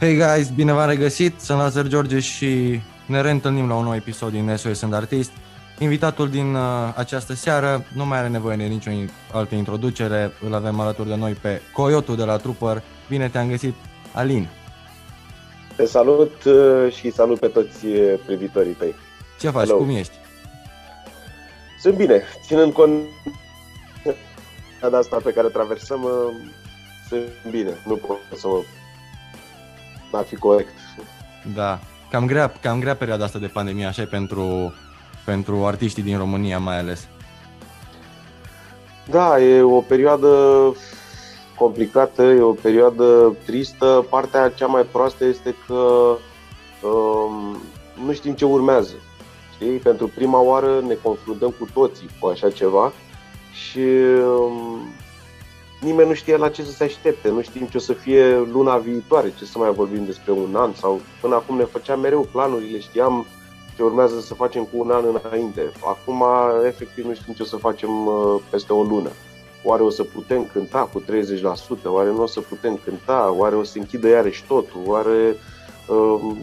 Hey guys, bine v-am regăsit, sunt Lazar George și ne reîntâlnim la un nou episod din SOS Sunt Artist. Invitatul din uh, această seară nu mai are nevoie de nicio altă introducere, îl avem alături de noi pe Coyotul de la Trooper. Bine te-am găsit, Alin. Te salut uh, și salut pe toți uh, privitorii tăi. Ce faci, Hello. cum ești? Sunt bine, ținând cont de asta pe care traversăm, uh, sunt bine, nu pot să mă n-ar fi corect. Da, cam grea, cam grea perioada asta de pandemie, așa pentru, pentru artiștii din România mai ales. Da, e o perioadă complicată, e o perioadă tristă. Partea cea mai proastă este că um, nu știm ce urmează. Știi? Pentru prima oară ne confruntăm cu toții cu așa ceva și um, nimeni nu știe la ce să se aștepte, nu știm ce o să fie luna viitoare, ce să mai vorbim despre un an sau până acum ne făceam mereu planurile, știam ce urmează să facem cu un an înainte. Acum, efectiv, nu știm ce o să facem uh, peste o lună. Oare o să putem cânta cu 30%? Oare nu o să putem cânta? Oare o să închidă iarăși totul? Oare, uh,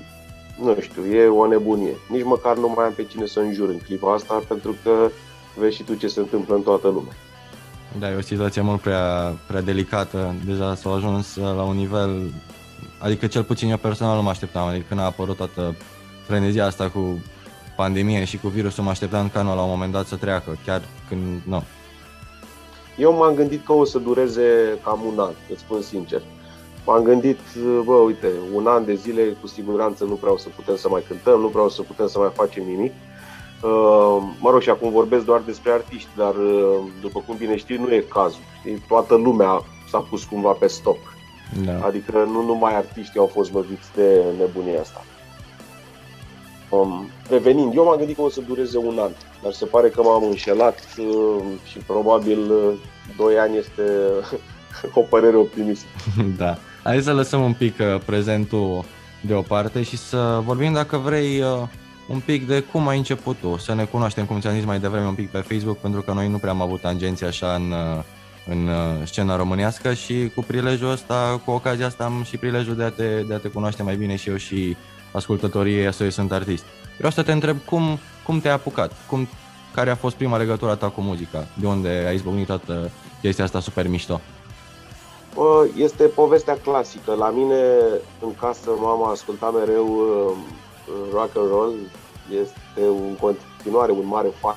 nu știu, e o nebunie. Nici măcar nu mai am pe cine să înjur în clipa asta, pentru că vezi și tu ce se întâmplă în toată lumea. Da, e o situație mult prea, prea delicată. Deja s-au ajuns la un nivel, adică cel puțin eu personal nu mă așteptam, adică când a apărut toată frenezia asta cu pandemie și cu virusul, mă așteptam ca nu la un moment dat să treacă, chiar când nu. Eu m-am gândit că o să dureze cam un an, îți spun sincer. M-am gândit, bă, uite, un an de zile cu siguranță nu vreau să putem să mai cântăm, nu vreau să putem să mai facem nimic. Uh, mă rog, și acum vorbesc doar despre artiști, dar uh, după cum bine știi, nu e cazul. Toată lumea s-a pus cumva pe stop. Da. Adică nu numai artiștii au fost loviți de nebunia asta. Um, revenind, eu m-am gândit că o să dureze un an, dar se pare că m-am înșelat uh, și probabil uh, 2 ani este o părere optimistă. Da. Hai să lăsăm un pic uh, prezentul deoparte și să vorbim, dacă vrei, uh, un pic de cum ai început tu, să ne cunoaștem, cum ți-am zis mai devreme, un pic pe Facebook, pentru că noi nu prea am avut tangenții așa în, în scena românească și cu prilejul ăsta, cu ocazia asta am și prilejul de a te, de a te cunoaște mai bine și eu și ascultătorii SOS Sunt Artist. Vreau să te întreb cum, cum te-ai apucat, cum, care a fost prima legătură ta cu muzica, de unde ai izbucnit toată chestia asta super mișto? Este povestea clasică. La mine în casă mama asculta mereu rock and roll este în continuare un mare fan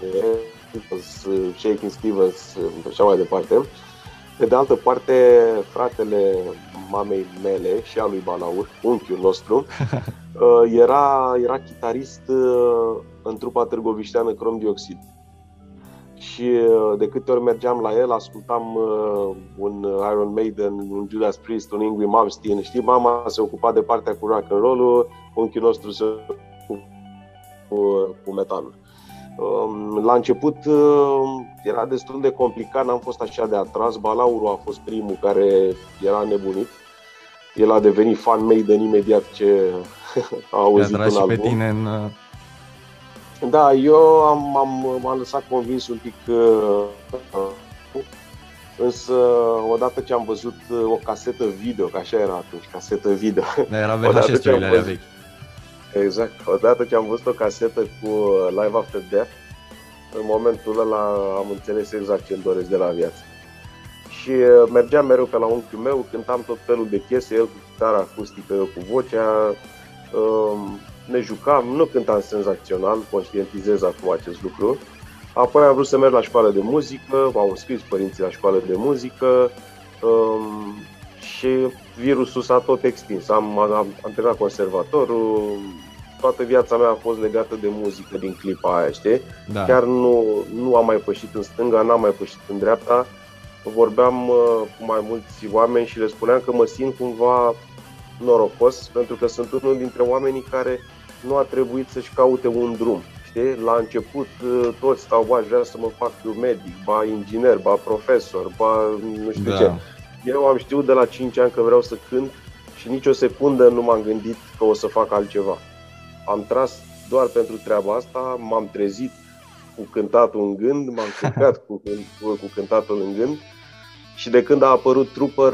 de Shaking Stevens și așa mai departe. Pe de altă parte, fratele mamei mele și a lui Balaur, unchiul nostru, uh, era, era chitarist uh, în trupa târgovișteană Crom Dioxid. Și uh, de câte ori mergeam la el, ascultam un Iron Maiden, un Judas Priest, un Ingrid Malmsteen. Știi, mama se ocupa de partea cu rock and roll unchiul nostru se ocupa cu, cu metalul. Um, la început era destul de complicat, n-am fost așa de atras. Balauru a fost primul care era nebunit. El a devenit fan Maiden imediat ce a auzit un album. pe tine în... Uh, da, eu am, am, m-am lăsat convins un pic uh, Însă, odată ce am văzut uh, o casetă video, că așa era atunci, casetă video. Da, era VHS-urile alea vechi. Exact. Odată ce am văzut o casetă cu Live After Death, în momentul ăla am înțeles exact ce îmi doresc de la viață. Și uh, mergeam mereu pe la unchiul meu, cântam tot felul de piese, el cu chitară acustică, eu cu vocea, um, ne jucam, nu cântam senzațional, conștientizez acum acest lucru. Apoi am vrut să merg la școală de muzică, m-au înscris părinții la școală de muzică um, și virusul s-a tot extins. Am, am, am terminat conservatorul, toată viața mea a fost legată de muzică din clipa aia, știi? Da. Chiar nu, nu am mai pășit în stânga, n-am mai pășit în dreapta. Vorbeam uh, cu mai mulți oameni și le spuneam că mă simt cumva norocos pentru că sunt unul dintre oamenii care nu a trebuit să-și caute un drum. Știi? La început uh, toți stau, ba, vrea să mă fac eu medic, ba inginer, ba profesor, ba nu știu da. ce. Eu am știut de la 5 ani că vreau să cânt și nici o secundă nu m-am gândit că o să fac altceva. Am tras doar pentru treaba asta, m-am trezit cu cântatul în gând, m-am culcat cu, cu, cu cântatul în gând Și de când a apărut Trooper,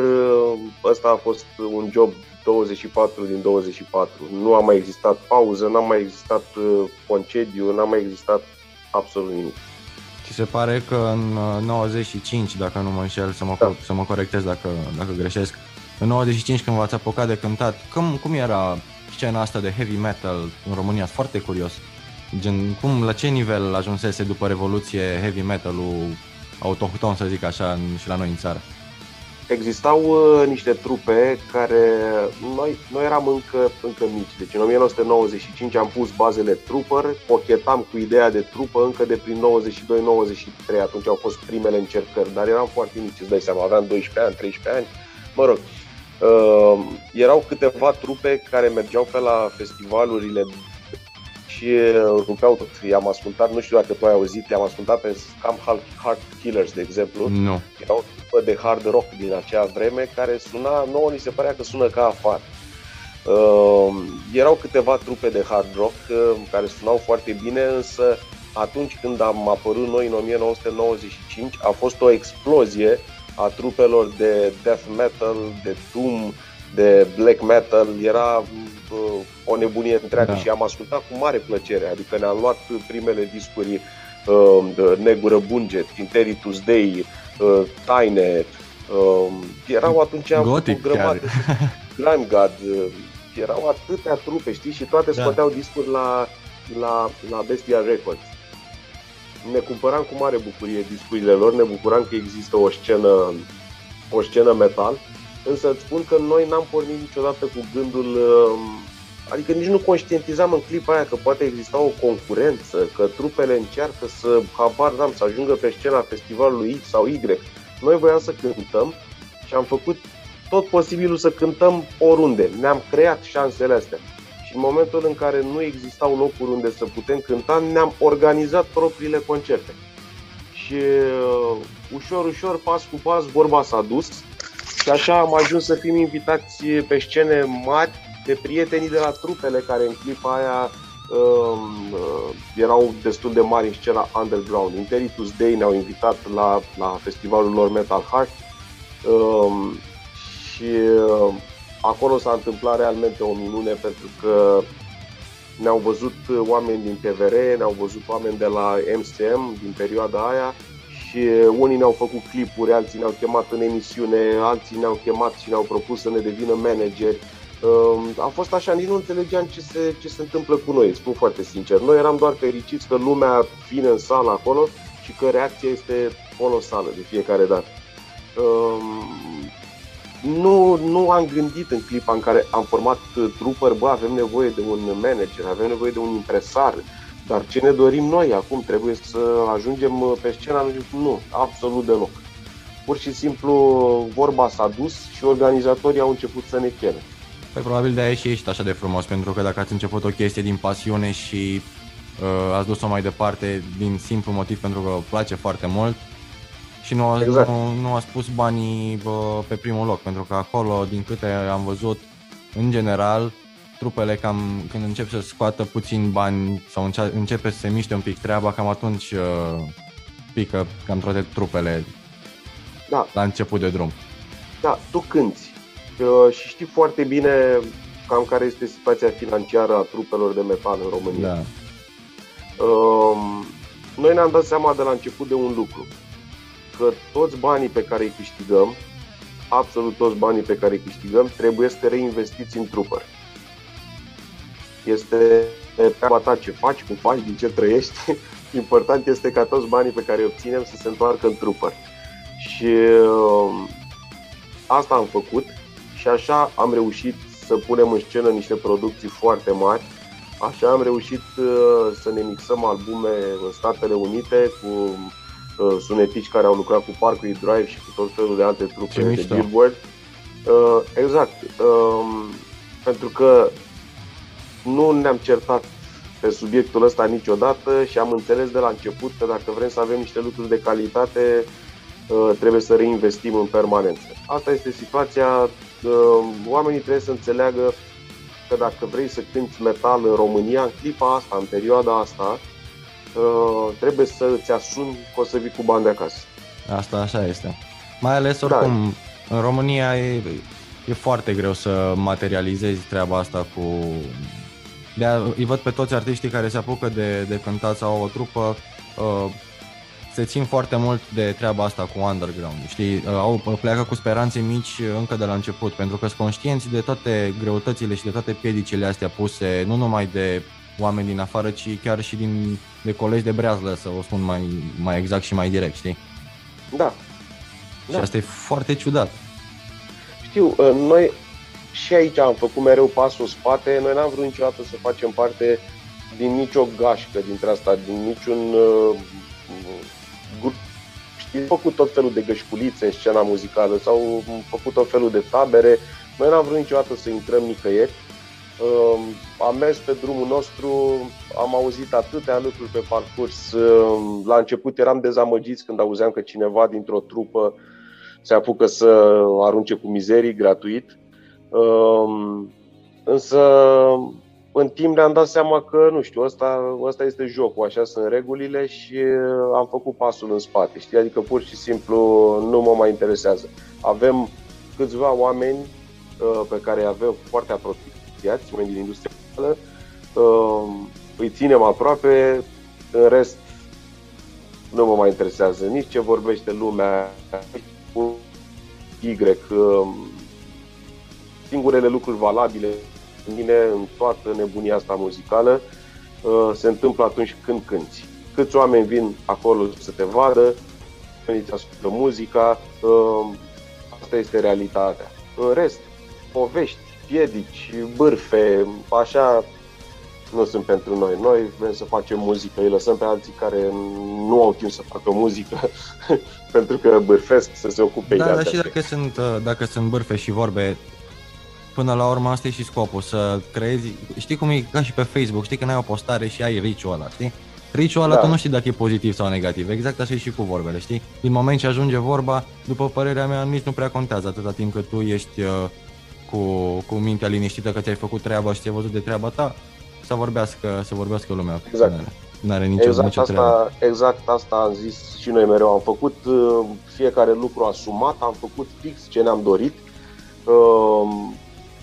ăsta a fost un job 24 din 24. Nu a mai existat pauză, n-a mai existat concediu, n-a mai existat absolut nimic. Ți se pare că în 95, dacă nu mă înșel, să mă, da. să mă corectez dacă, dacă greșesc, în 95 când v-ați apucat de cântat, cum, cum era scena asta de heavy metal în România? Sunt foarte curios. Gen, cum, la ce nivel ajunsese după Revoluție heavy metal-ul autohton, să zic așa, și la noi în țară? Existau uh, niște trupe care noi, noi eram încă, încă mici. Deci în 1995 am pus bazele Trooper, pochetam cu ideea de trupă încă de prin 92-93. Atunci au fost primele încercări, dar eram foarte mici, îți dai seama, aveam 12 ani, 13 ani. Mă rog, uh, erau câteva trupe care mergeau pe la festivalurile și uh, rupeau tot. I-am ascultat, nu știu dacă tu ai auzit, i-am ascultat pe Scam Heart Killers, de exemplu. Nu. Era o trupă de hard rock din acea vreme care suna, nouă ni se părea că sună ca afară. Uh, erau câteva trupe de hard rock uh, care sunau foarte bine, însă atunci când am apărut noi în 1995 a fost o explozie a trupelor de death metal, de doom, de black metal, era uh, o nebunie întreagă da. și am ascultat cu mare plăcere, adică ne-am luat primele discuri uh, Negură Bunget, Interitus Dei, uh, Taine, uh, erau atunci Gothic, o grămadă, Grime God, uh, erau atâtea trupe, știi, și toate da. scoteau discuri la, la, la Bestia Records ne cumpăram cu mare bucurie discurile lor, ne bucuram că există o scenă, o scenă metal, însă îți spun că noi n-am pornit niciodată cu gândul, um, adică nici nu conștientizam în clipa aia că poate exista o concurență, că trupele încearcă să, habar n-am, să ajungă pe scena festivalului X sau Y. Noi voiam să cântăm și am făcut tot posibilul să cântăm oriunde. Ne-am creat șansele astea și în momentul în care nu existau locuri unde să putem cânta, ne-am organizat propriile concerte. Și uh, ușor, ușor, pas cu pas, vorba s-a dus și așa am ajuns să fim invitați pe scene mari de prietenii de la trupele care în clipa aia uh, uh, erau destul de mari în scena underground. Interitus Day ne-au invitat la, la festivalul lor Metal Heart uh, și uh, acolo s-a întâmplat realmente o minune pentru că ne-au văzut oameni din TVR, ne-au văzut oameni de la MCM din perioada aia și unii ne-au făcut clipuri, alții ne-au chemat în emisiune, alții ne-au chemat și ne-au propus să ne devină manageri. A fost așa, nici nu înțelegeam ce se, ce se întâmplă cu noi, spun foarte sincer. Noi eram doar fericiți că lumea vine în sală acolo și că reacția este colosală de fiecare dată nu, nu am gândit în clipa în care am format uh, trupări, bă, avem nevoie de un manager, avem nevoie de un impresar, dar ce ne dorim noi acum? Trebuie să ajungem uh, pe scena? Nu, absolut deloc. Pur și simplu vorba s-a dus și organizatorii au început să ne chere. Păi probabil de aia și ești așa de frumos, pentru că dacă ați început o chestie din pasiune și uh, ați dus-o mai departe din simplu motiv pentru că place foarte mult, și nu, a, exact. nu, nu a spus banii bă, pe primul loc, pentru că acolo, din câte am văzut, în general, trupele cam când încep să scoată puțin bani sau începe să se miște un pic treaba, cam atunci uh, pică cam toate trupele da. la început de drum. Da, tu cânti uh, și știi foarte bine cam care este situația financiară a trupelor de metal în România. Da. Uh, noi ne-am dat seama de la început de un lucru că toți banii pe care îi câștigăm, absolut toți banii pe care îi câștigăm, trebuie să reinvestiți în trupări. Este treaba ta ce faci, cum faci, din ce trăiești. Important este ca toți banii pe care îi obținem să se întoarcă în trupări. Și uh, asta am făcut și așa am reușit să punem în scenă niște producții foarte mari. Așa am reușit uh, să ne mixăm albume în Statele Unite cu uh, sunetici care au lucrat cu Parkway Drive și cu tot felul de alte trupe de Billboard. Uh, exact. Um, pentru că nu ne-am certat pe subiectul ăsta niciodată și am înțeles de la început că dacă vrem să avem niște lucruri de calitate, uh, trebuie să reinvestim în permanență. Asta este situația. Uh, oamenii trebuie să înțeleagă că dacă vrei să cânti metal în România, în clipa asta, în perioada asta, Uh, trebuie să îți asumi că o să vii cu bani de acasă. Asta așa este. Mai ales da. oricum, da. în România e, e foarte greu să materializezi treaba asta cu... De a, îi văd pe toți artiștii care se apucă de, de cântat sau o trupă, uh, se țin foarte mult de treaba asta cu underground, știi? Uh, au, pleacă cu speranțe mici încă de la început, pentru că sunt conștienți de toate greutățile și de toate piedicile astea puse, nu numai de oameni din afară, ci chiar și din, de colegi de breazlă, să o spun mai, mai exact și mai direct, știi? Da. Și da. asta e foarte ciudat. Știu, uh, noi și aici am făcut mereu pasul în spate, noi n-am vrut niciodată să facem parte din nicio gașcă dintre asta, din niciun uh, grup. Știi, făcut tot felul de gășculițe în scena muzicală, sau făcut tot felul de tabere. Noi n-am vrut niciodată să intrăm nicăieri Uh, am mers pe drumul nostru, am auzit atâtea lucruri pe parcurs. Uh, la început eram dezamăgiți când auzeam că cineva dintr-o trupă se apucă să arunce cu mizerii gratuit. Uh, însă, în timp ne-am dat seama că, nu știu, ăsta, ăsta este jocul, așa sunt regulile și am făcut pasul în spate, știi? Adică pur și simplu nu mă mai interesează. Avem câțiva oameni pe care avem foarte apropiați asociați, oameni din industria uh, îi ținem aproape, în rest nu mă mai interesează nici ce vorbește lumea, cu Y. Uh, singurele lucruri valabile în mine, în toată nebunia asta muzicală, uh, se întâmplă atunci când cânti. Câți oameni vin acolo să te vadă, îți ascultă muzica, asta este realitatea. În rest, povești, piedici, bârfe, așa nu sunt pentru noi. Noi vrem să facem muzică, îi lăsăm pe alții care nu au timp să facă muzică pentru că bârfesc să se ocupe Da, dar și dacă sunt, uh, dacă sunt bârfe și vorbe, până la urmă asta e și scopul, să creezi, știi cum e ca și pe Facebook, știi că n-ai o postare și ai riciul ăla, știi? Riciul ăla da. tu nu știi dacă e pozitiv sau negativ, exact așa e și cu vorbele, știi? Din moment ce ajunge vorba, după părerea mea, nici nu prea contează atâta timp cât tu ești uh, cu, cu mintea liniștită că ți-ai făcut treaba și ți-ai văzut de treaba ta, să vorbească, să vorbească lumea. Exact. Nu are nicio, exact nicio asta, treabă. Exact asta am zis și noi mereu. Am făcut uh, fiecare lucru asumat, am făcut fix ce ne-am dorit uh,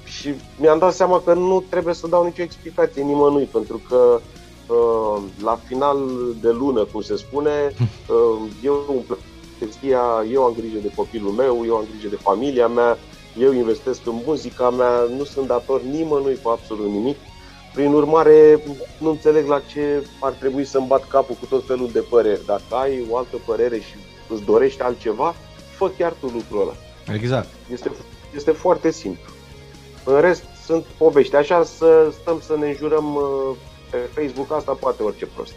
și mi-am dat seama că nu trebuie să dau nicio explicație nimănui, pentru că uh, la final de lună, cum se spune, uh, eu îmi eu am grijă de copilul meu, eu am grijă de familia mea, eu investesc în muzica mea, nu sunt dator nimănui cu absolut nimic. Prin urmare, nu înțeleg la ce ar trebui să-mi bat capul cu tot felul de păreri. Dacă ai o altă părere și îți dorești altceva, fă chiar tu lucrul ăla. Exact. Este, este foarte simplu. În rest, sunt povești. Așa să stăm să ne înjurăm uh, pe Facebook, asta poate orice prost.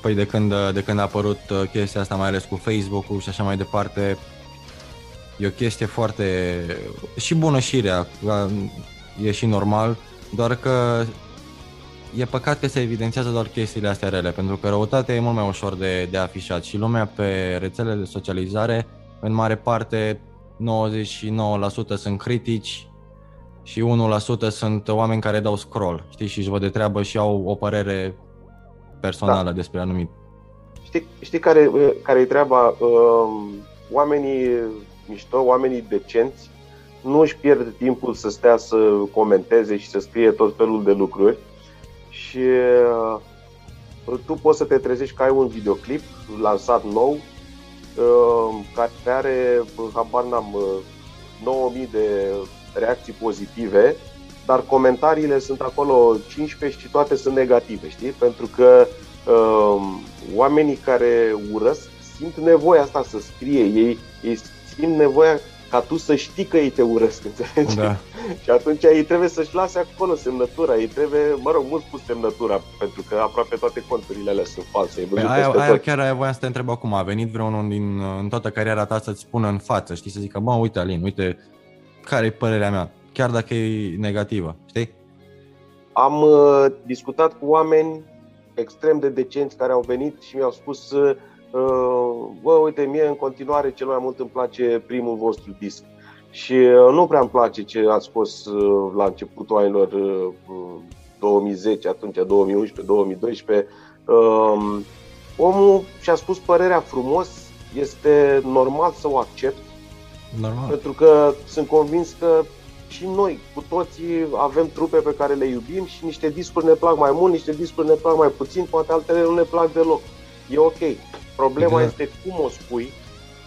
Păi de când, de când a apărut uh, chestia asta, mai ales cu Facebook-ul și așa mai departe, E o chestie foarte și bună și rea, e și normal, doar că e păcat că se evidențiază doar chestiile astea rele, pentru că răutatea e mult mai ușor de, de afișat și lumea pe rețelele de socializare, în mare parte, 99% sunt critici și 1% sunt oameni care dau scroll, știi, și își văd de treabă și au o părere personală da. despre anumit. Știi, știi care, care e treaba? Uh, oamenii mișto, oamenii decenți nu își pierd timpul să stea să comenteze și să scrie tot felul de lucruri și uh, tu poți să te trezești că ai un videoclip lansat nou uh, care are, habar n-am, 9000 uh, de reacții pozitive, dar comentariile sunt acolo 15 și toate sunt negative, știi? Pentru că uh, oamenii care urăsc simt nevoia asta să scrie, ei, ei simt nevoia ca tu să știi că ei te urăsc, înțelegi? Da. și atunci ei trebuie să-și lase acolo semnătura, ei trebuie, mă rog, mult pus semnătura, pentru că aproape toate conturile alea sunt false. Păi aia, aia chiar aia voiam să te întreb acum, a venit vreunul din, în toată cariera ta să-ți spună în față, știi, să zică, mă, uite Alin, uite, care e părerea mea, chiar dacă e negativă, știi? Am uh, discutat cu oameni extrem de decenți care au venit și mi-au spus uh, Uh, bă, uite, mie în continuare cel mai mult îmi place primul vostru disc. Și uh, nu prea îmi place ce ați scos uh, la începutul anilor 2010, atunci 2011, 2012. Um, omul și-a spus părerea frumos, este normal să o accept, Normal. Pentru că sunt convins că și noi, cu toții, avem trupe pe care le iubim și niște discuri ne plac mai mult, niște discuri ne plac mai puțin, poate altele nu ne plac deloc. E ok. Problema exact. este cum o spui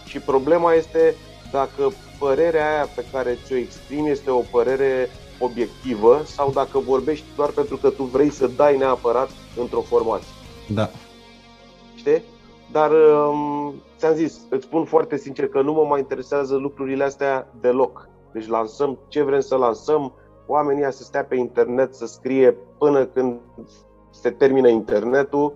și problema este dacă părerea aia pe care ți-o exprimi este o părere obiectivă sau dacă vorbești doar pentru că tu vrei să dai neapărat într-o formație. Da. Știi? Dar um, ți-am zis, îți spun foarte sincer că nu mă mai interesează lucrurile astea deloc. Deci lansăm ce vrem să lansăm, oamenii să stea pe internet să scrie până când se termină internetul.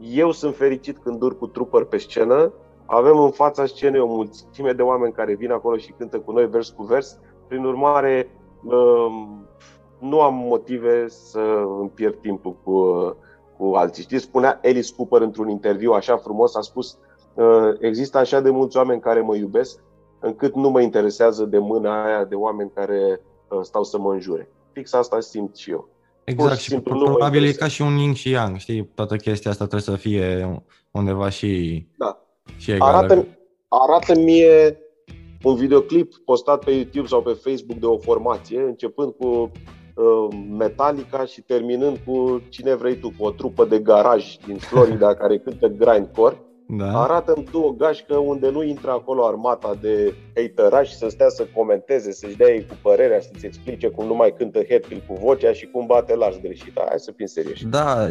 Eu sunt fericit când dur cu trupări pe scenă. Avem în fața scenei o mulțime de oameni care vin acolo și cântă cu noi vers cu vers. Prin urmare, um, nu am motive să îmi pierd timpul cu, cu alții. Știți, spunea Alice Cooper într-un interviu așa frumos, a spus uh, există așa de mulți oameni care mă iubesc încât nu mă interesează de mâna aia de oameni care uh, stau să mă înjure. Fix asta simt și eu. Exact, și, și probabil e ca și un yin și yang, știi? Toată chestia asta trebuie să fie undeva și, da. și egală. Arată, arată mie un videoclip postat pe YouTube sau pe Facebook de o formație, începând cu uh, Metallica și terminând cu cine vrei tu, cu o trupă de garaj din Florida care cântă grindcore da. Arată-mi tu o gașcă unde nu intră acolo armata de haterași să stea să comenteze, să-și dea ei cu părerea, să-ți explice cum nu mai cântă Hetfield cu vocea și cum bate Lars greșit. Hai să fim serioși. Da,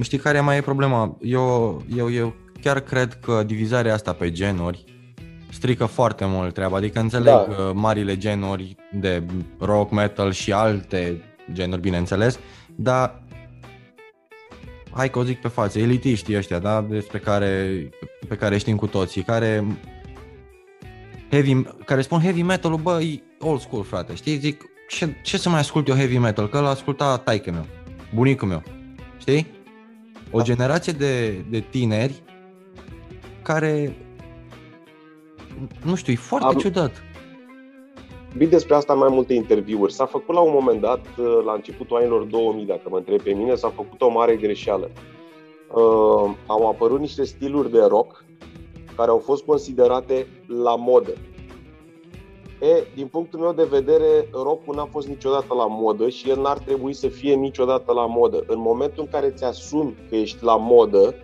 știi care mai e problema? Eu, eu, eu chiar cred că divizarea asta pe genuri strică foarte mult treaba. Adică înțeleg da. marile genuri de rock, metal și alte genuri, bineînțeles, dar hai că o zic pe față, elitiștii ăștia, da, despre care, pe care știm cu toții, care heavy, care spun heavy metal bă, e old school, frate, știi? Zic, ce, ce să mai ascult eu heavy metal? Că l-a ascultat taică meu, bunicul meu, știi? O generație de, de tineri care, nu știu, e foarte Am... ciudat. Bine despre asta în mai multe interviuri. S-a făcut la un moment dat, uh, la începutul anilor 2000, dacă mă întreb pe mine, s-a făcut o mare greșeală. Uh, au apărut niște stiluri de rock care au fost considerate la modă. E, din punctul meu de vedere, rockul n-a fost niciodată la modă și el n-ar trebui să fie niciodată la modă. În momentul în care ți asumi că ești la modă,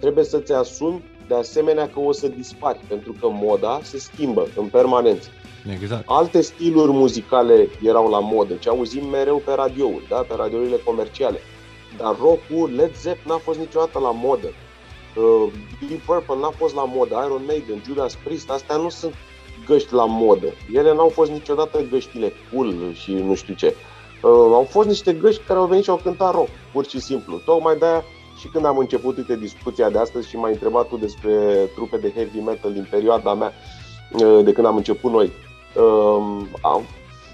trebuie să-ți asumi de asemenea că o să dispari, pentru că moda se schimbă în permanență. Exact. Alte stiluri muzicale erau la modă, ce auzim mereu pe radiouri, da? pe radiourile comerciale. Dar rock-ul, Led Zepp n-a fost niciodată la modă. Uh, Deep Purple n-a fost la modă, Iron Maiden, Judas Priest, astea nu sunt găști la modă. Ele n-au fost niciodată găștile cool și nu știu ce. Uh, au fost niște găști care au venit și au cântat rock, pur și simplu. Tocmai de-aia și când am început uite, discuția de astăzi și m-ai întrebat tu despre trupe de heavy metal din perioada mea, uh, de când am început noi, Um, am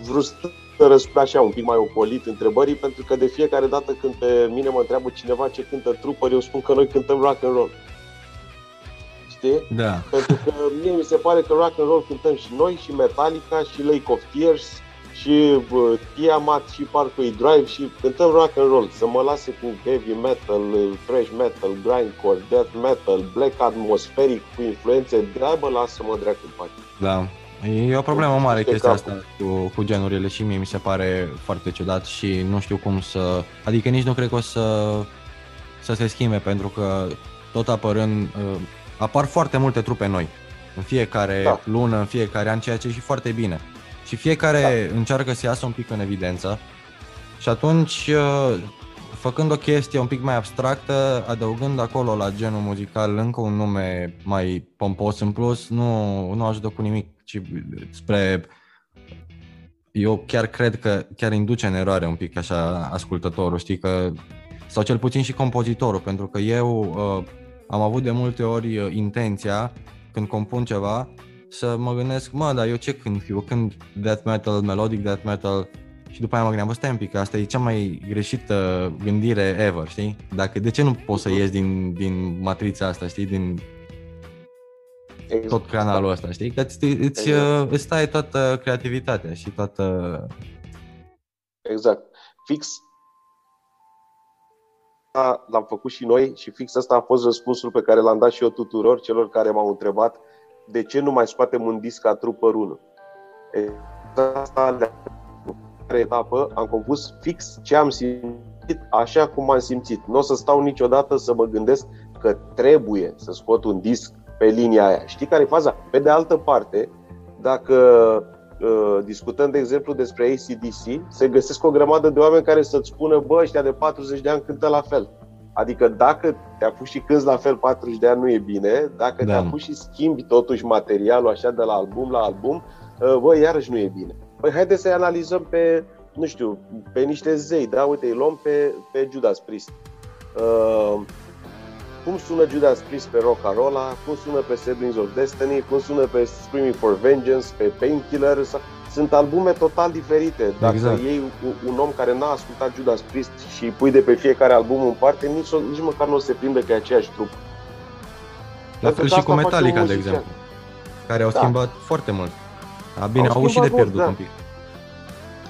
vrut să răspund așa un pic mai ocolit întrebării pentru că de fiecare dată când pe mine mă întreabă cineva ce cântă trupări, eu spun că noi cântăm rock and roll. Știi? Da. Pentru că mie mi se pare că rock and roll cântăm și noi, și Metallica, și Lake of Tears, și uh, Tiamat, și Parkway Drive și cântăm rock and roll. Să mă lase cu heavy metal, thrash metal, grindcore, death metal, black atmospheric cu influențe, de bă, lasă-mă dracu în pace. Da. E o problemă mare chestia asta cu, cu genurile și mie mi se pare foarte ciudat și nu știu cum să... Adică nici nu cred că o să, să se schimbe pentru că tot apărând... Uh, apar foarte multe trupe noi în fiecare da. lună, în fiecare an, ceea ce e și foarte bine. Și fiecare da. încearcă să iasă un pic în evidență și atunci uh, făcând o chestie un pic mai abstractă, adăugând acolo la genul muzical încă un nume mai pompos în plus, nu, nu ajută cu nimic ci spre eu chiar cred că chiar induce în eroare un pic așa ascultătorul, știi că sau cel puțin și compozitorul, pentru că eu uh, am avut de multe ori uh, intenția când compun ceva să mă gândesc, mă, dar eu ce cânt? Eu cânt death metal, melodic death metal și după aia mă gândeam, bă, stai un pic, asta e cea mai greșită gândire ever, știi? Dacă, de ce nu poți să ies din, din matrița asta, știi? Din exact. tot canalul ăsta, știi? Că îți, îți, exact. îți stai toată creativitatea și toată... Exact. Fix l-am făcut și noi și fix asta a fost răspunsul pe care l-am dat și eu tuturor celor care m-au întrebat de ce nu mai scoatem un disc ca Trooper 1. Asta, la etapă, am compus fix ce am simțit, așa cum am simțit. Nu o să stau niciodată să mă gândesc că trebuie să scot un disc pe linia aia. Știi care e faza? Pe de altă parte, dacă uh, discutăm, de exemplu, despre ACDC, se găsesc o grămadă de oameni care să-ți spună, bă, ăștia de 40 de ani cântă la fel. Adică dacă te apuci și cânti la fel 40 de ani nu e bine, dacă da. te apuci și schimbi totuși materialul așa de la album la album, uh, bă, iarăși nu e bine. Păi haideți să-i analizăm pe, nu știu, pe niște zei, da? Uite, îi luăm pe, pe Judas Priest. Uh, cum sună Judas Priest pe Rolla, cum sună pe Siblings of Destiny, cum sună pe Screaming for Vengeance, pe Painkiller. Sunt albume total diferite. Dacă exact. iei un om care n-a ascultat Judas Priest și îi pui de pe fiecare album în parte, nici, nici măcar nu o se prinde că e aceeași trup. La fel și cu Metallica, de exemplu, care au da. schimbat foarte mult. A, bine, au, au avut și de pierdut da. un pic.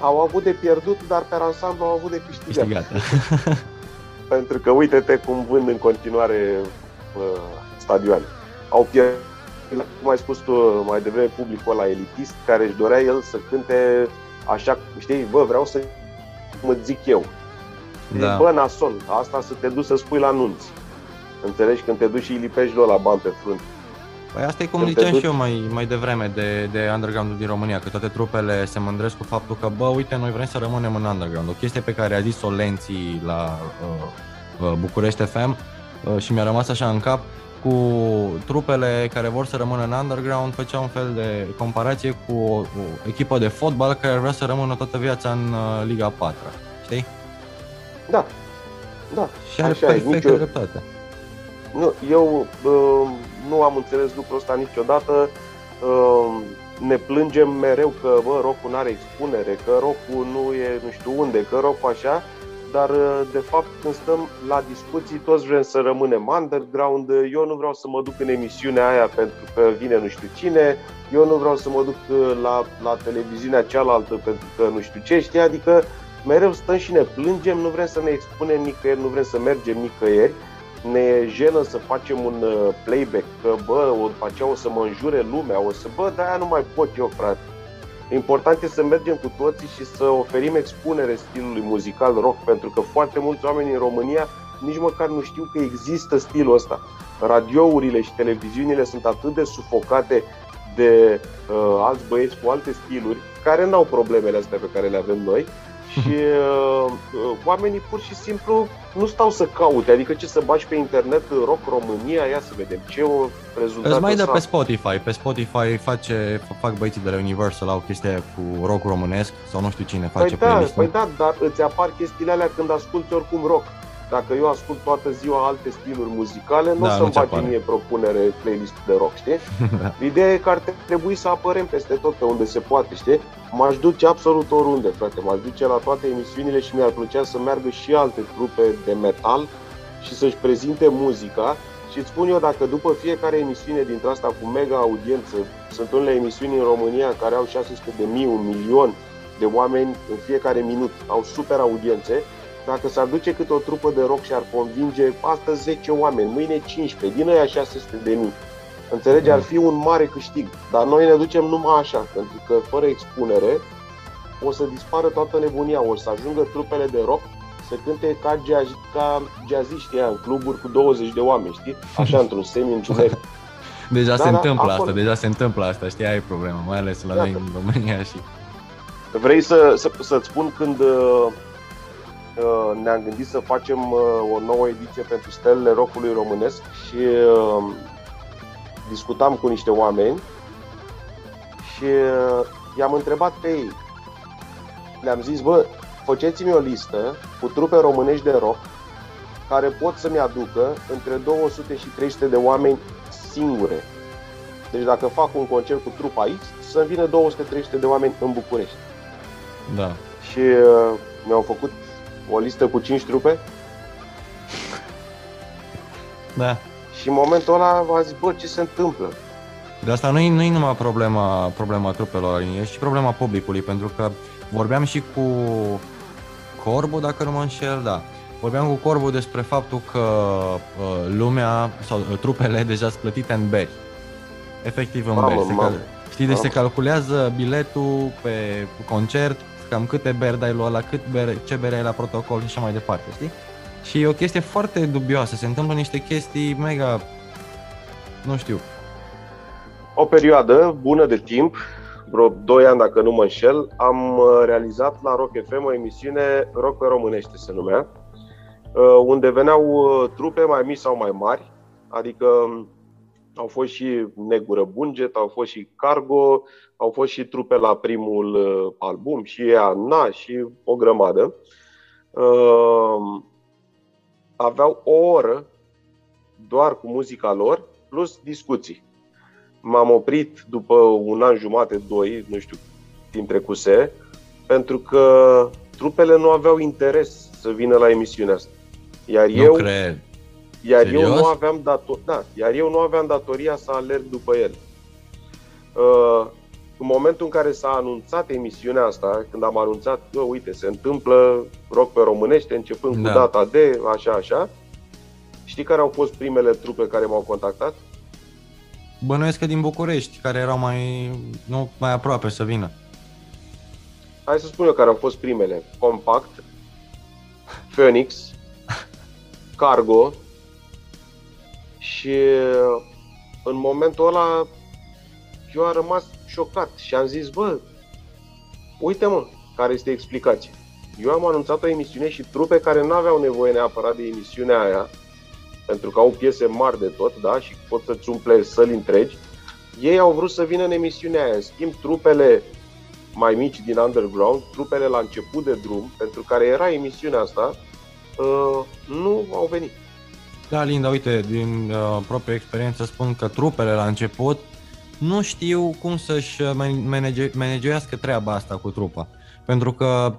Au avut de pierdut, dar pe ansamblu au avut de câștigat. câștigat. pentru că uite-te cum vând în continuare uh, stadioane. Au pierdut, cum ai spus tu mai devreme, publicul ăla elitist, care își dorea el să cânte așa, știi, bă, vreau să mă zic eu. Da. Bă, nason, asta să te duci să spui la nunți. Înțelegi? Când te duci și îi lipești la bani pe frunte. Păi asta e cum ziceam duci... și eu mai, mai devreme de, de underground din România, că toate trupele se mândresc cu faptul că, bă, uite, noi vrem să rămânem în underground. O chestie pe care a zis-o Lenții la uh, uh, București FM uh, și mi-a rămas așa în cap, cu trupele care vor să rămână în underground, făcea un fel de comparație cu o, o echipă de fotbal care vrea să rămână toată viața în uh, Liga 4, știi? Da, da. Și are perfectă nicio... dreptate. Nu, eu uh, nu am înțeles lucrul ăsta niciodată. Uh, ne plângem mereu că bă, rocul nu are expunere, că rocul nu e nu știu unde, că rocul așa, dar uh, de fapt când stăm la discuții toți vrem să rămânem underground, eu nu vreau să mă duc în emisiunea aia pentru că vine nu știu cine, eu nu vreau să mă duc uh, la, la televiziunea cealaltă pentru că nu știu ce, știi, adică mereu stăm și ne plângem, nu vrem să ne expunem nicăieri, nu vrem să mergem nicăieri ne jenă să facem un uh, playback, că bă, o, după aceea o să mă înjure lumea, o să, bă, de-aia nu mai pot eu, frate. Important e să mergem cu toții și să oferim expunere stilului muzical rock, pentru că foarte mulți oameni în România nici măcar nu știu că există stilul ăsta. Radiourile și televiziunile sunt atât de sufocate de uh, alți băieți cu alte stiluri, care n-au problemele astea pe care le avem noi, și uh, uh, oamenii pur și simplu nu stau să caute, adică ce să bagi pe internet Rock România, ia să vedem ce o rezultat Îți mai dă pe Spotify, pe Spotify face, fac băieții de la Universal au chestia cu rock românesc sau nu știu cine face păi da, păi da, dar îți apar chestiile alea când asculti oricum rock. Dacă eu ascult toată ziua alte stiluri muzicale, nu da, o să-mi face mie propunere playlist de rock, știi? da. Ideea e că ar trebui să apărem peste tot pe unde se poate, știi? M-aș duce absolut oriunde, frate, m-aș duce la toate emisiunile și mi-ar plăcea să meargă și alte trupe de metal și să-și prezinte muzica și îți spun eu, dacă după fiecare emisiune dintre asta cu mega audiență, sunt unele emisiuni în România care au 600 de mii, un milion de oameni în fiecare minut, au super audiențe, dacă s-ar duce câte o trupă de rock și ar convinge astăzi 10 oameni, mâine 15, din aia 600 de mii, înțelegi, ar fi un mare câștig. Dar noi ne ducem numai așa, pentru că fără expunere o să dispară toată nebunia, o să ajungă trupele de rock să cânte ca, jazz, ca jazziști în cluburi cu 20 de oameni, știi? Așa, într-un semi întuneric. Deja da, se da, întâmplă acolo... asta, deja se întâmplă asta, știi, ai problemă, mai ales la noi în România și... Vrei să, să, să-ți spun când uh, Uh, ne-am gândit să facem uh, o nouă ediție pentru stelele rockului românesc și uh, discutam cu niște oameni și i-am întrebat pe ei. Le-am zis, bă, faceți-mi o listă cu trupe românești de rock care pot să-mi aducă între 200 și 300 de oameni singure. Deci dacă fac un concert cu trupa X, să-mi vină 200-300 de oameni în București. Da. Și uh, mi-au făcut o listă cu 5 trupe. Da. Și în momentul ăla a zis, bă, ce se întâmplă? De asta nu e, nu e numai problema, problema trupelor, e și problema publicului, pentru că vorbeam și cu Corbu, dacă nu mă înșel, da. Vorbeam cu Corbu despre faptul că uh, lumea sau uh, trupele deja sunt plătite în beri. Efectiv în mamă, beri. Se, Cal- Știi, deci se calculează biletul pe concert, cam câte beri dai lui ăla, cât bere, ce bere ai la protocol și așa mai departe, știi? Și e o chestie foarte dubioasă, se întâmplă niște chestii mega, nu știu. O perioadă bună de timp, vreo 2 ani dacă nu mă înșel, am uh, realizat la Rock FM o emisiune Rock pe românește se numea, uh, unde veneau uh, trupe mai mici sau mai mari, adică um, au fost și Negură Bunget, au fost și Cargo, au fost și trupe la primul album, și Na și o grămadă. Aveau o oră doar cu muzica lor, plus discuții m-am oprit după un an jumate, doi, nu știu, timp trecuse, pentru că trupele nu aveau interes să vină la emisiunea asta. Iar nu eu, cred. Iar Serios? eu nu aveam dator, da, iar eu nu aveam datoria să alerg după el. Uh, în momentul în care s-a anunțat emisiunea asta, când am anunțat, că uite, se întâmplă rock pe românește, începând da. cu data de, așa, așa, știi care au fost primele trupe care m-au contactat? Bănuiesc că din București, care erau mai, nu, mai aproape să vină. Hai să spun eu care au fost primele. Compact, Phoenix, Cargo și în momentul ăla eu am rămas șocat și am zis, bă, uite mă, care este explicația. Eu am anunțat o emisiune și trupe care nu aveau nevoie neapărat de emisiunea aia, pentru că au piese mari de tot, da, și pot să-ți umple săli întregi, ei au vrut să vină în emisiunea aia. În schimb, trupele mai mici din underground, trupele la început de drum, pentru care era emisiunea asta, uh, nu au venit. Da, Linda, uite, din uh, propria experiență spun că trupele la început nu știu cum să-și manage- managească treaba asta cu trupa. Pentru că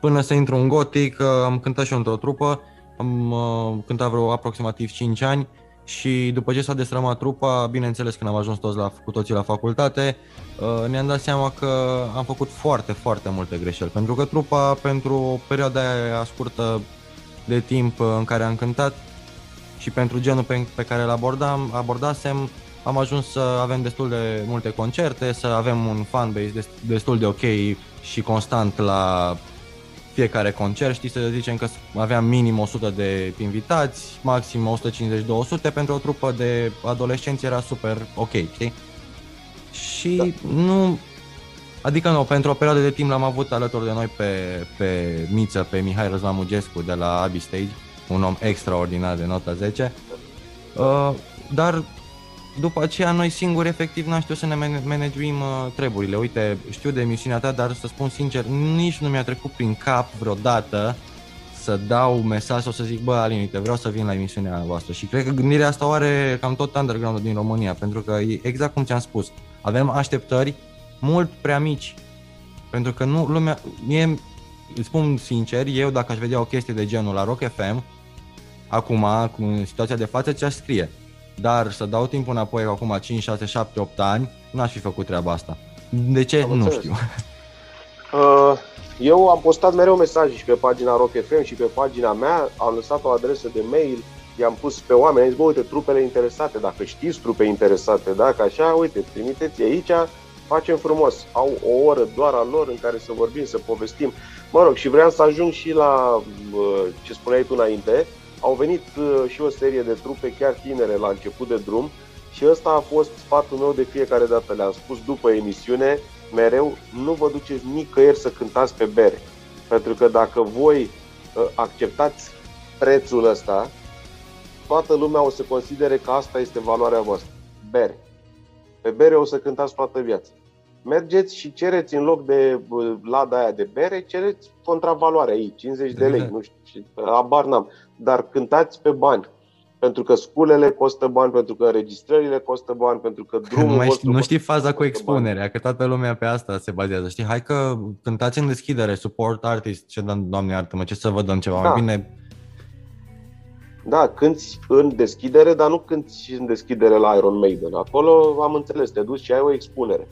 până să intru în gotic, uh, am cântat și eu într-o trupă, am uh, cântat vreo aproximativ 5 ani și după ce s-a destrămat trupa, bineînțeles când am ajuns toți la, cu toții la facultate, uh, ne-am dat seama că am făcut foarte, foarte multe greșeli. Pentru că trupa, pentru o perioadă aia scurtă de timp uh, în care am cântat și pentru genul pe, pe care îl abordam, abordasem, am ajuns să avem destul de multe concerte, să avem un fanbase destul de ok și constant la fiecare concert, știi, să zicem că aveam minim 100 de invitați, maxim 150-200, pentru o trupă de adolescenți era super ok, știi? Și da. nu, adică nu, pentru o perioadă de timp l-am avut alături de noi pe, pe Miță, pe Mihai Răzvan Mugescu de la Abbey Stage, un om extraordinar de nota 10, uh, dar după aceea noi singuri efectiv n-am știut să ne managuim uh, treburile. Uite, știu de emisiunea ta, dar să spun sincer, nici nu mi-a trecut prin cap vreodată să dau mesaj sau să zic, bă, Alin, uite, vreau să vin la emisiunea voastră. Și cred că gândirea asta o are cam tot underground din România, pentru că e exact cum ți-am spus, avem așteptări mult prea mici. Pentru că nu lumea, mie, îți spun sincer, eu dacă aș vedea o chestie de genul la Rock FM, acum, cu situația de față, ce-aș scrie? Dar să dau timpul înapoi acum 5, 6, 7, 8 ani, n-aș fi făcut treaba asta. De ce? Am nu înțeles. știu. Uh, eu am postat mereu mesaje și pe pagina Rock FM și pe pagina mea, am lăsat o adresă de mail, i-am pus pe oameni, am zis, bă, uite, trupele interesate, dacă știți trupe interesate, dacă așa, uite, trimiteți aici, facem frumos. Au o oră doar a lor în care să vorbim, să povestim. Mă rog, și vreau să ajung și la uh, ce spuneai tu înainte, au venit uh, și o serie de trupe chiar tinere la început de drum și ăsta a fost sfatul meu de fiecare dată. Le-am spus după emisiune, mereu, nu vă duceți nicăieri să cântați pe bere. Pentru că dacă voi uh, acceptați prețul ăsta, toată lumea o să considere că asta este valoarea voastră. Bere. Pe bere o să cântați toată viața. Mergeți și cereți în loc de uh, lada aia de bere, cereți contravaloarea ei, 50 de lei, nu știu, și abar n-am dar cântați pe bani. Pentru că sculele costă bani, pentru că înregistrările costă bani, pentru că drumul nu, știi, nu știi faza cu expunerea, bani. că toată lumea pe asta se bazează. Știi, hai că cântați în deschidere, support artist, ce doamne iartă-mă, ce să vă dăm ceva da. mai bine. Da, cânti în deschidere, dar nu cânti în deschidere la Iron Maiden. Acolo am înțeles, te duci și ai o expunere.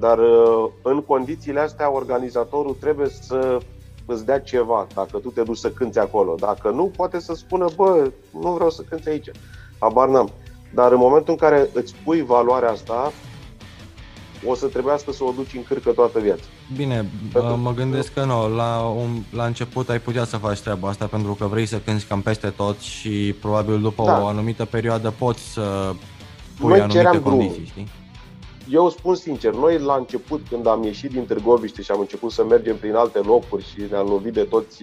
Dar uh, în condițiile astea, organizatorul trebuie să îți dea ceva dacă tu te duci să cânti acolo. Dacă nu, poate să spună, bă, nu vreau să cânti aici. Habar n-am. Dar în momentul în care îți pui valoarea asta, o să trebuiască să o duci în cârcă toată viața. Bine, pentru... mă gândesc că nu, la, un, la început ai putea să faci treaba asta pentru că vrei să cânti cam peste tot și probabil după da. o anumită perioadă poți să pui Noi anumite condiții, drumul. știi? Eu spun sincer, noi la început când am ieșit din Târgoviște și am început să mergem prin alte locuri și ne-am lovit de toți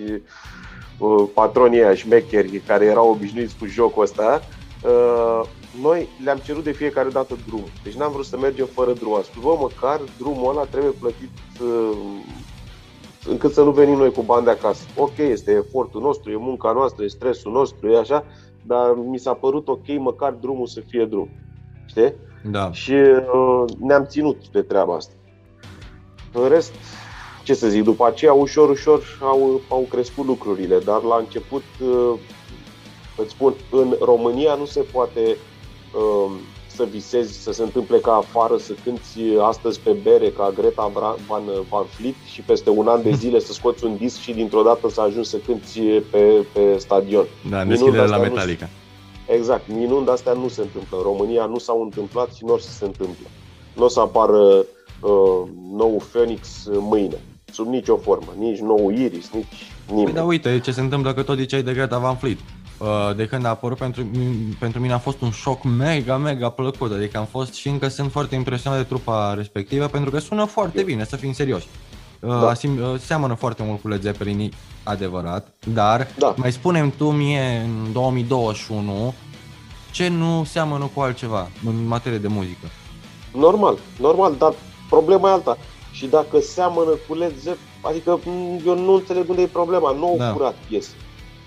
uh, patronii ăia șmecheri care erau obișnuiți cu jocul ăsta, uh, noi le-am cerut de fiecare dată drumul. Deci n-am vrut să mergem fără drum. Am spus, bă, măcar drumul ăla trebuie plătit uh, încât să nu venim noi cu bani de acasă. Ok, este efortul nostru, e munca noastră, e stresul nostru, e așa, dar mi s-a părut ok măcar drumul să fie drum. Știi? Da. Și uh, ne-am ținut de treaba asta. În rest, ce să zic, după aceea ușor, ușor au, au crescut lucrurile, dar la început, uh, îți spun, în România nu se poate uh, să visezi să se întâmple ca afară, să cânti astăzi pe bere ca Greta Van, Van Fleet și peste un an de zile să scoți un disc și dintr-o dată să ajungi să cânti pe, pe stadion. Da, deschidere la Metallica. Nu, Exact, minuni de astea nu se întâmplă. În România nu s-au întâmplat și nu o să se întâmple. Nu o să apară uh, nou Phoenix mâine, sub nicio formă, nici nou Iris, nici nimeni. Păi da, uite ce se întâmplă că tot ziceai de Greta Van Fleet. Uh, de când a apărut pentru, pentru mine a fost un șoc mega, mega plăcut. Adică am fost și încă sunt foarte impresionat de trupa respectivă pentru că sună foarte bine, să fim serioși. Uh, da. Asim, uh, seamănă foarte mult cu Led Zeppelin, adevărat, dar da. mai spunem tu mie în 2021 ce nu seamănă cu altceva în materie de muzică. Normal, normal, dar problema e alta. Și dacă seamănă cu Led Zeppelin, adică eu nu înțeleg unde e problema, nu au da. curat piese.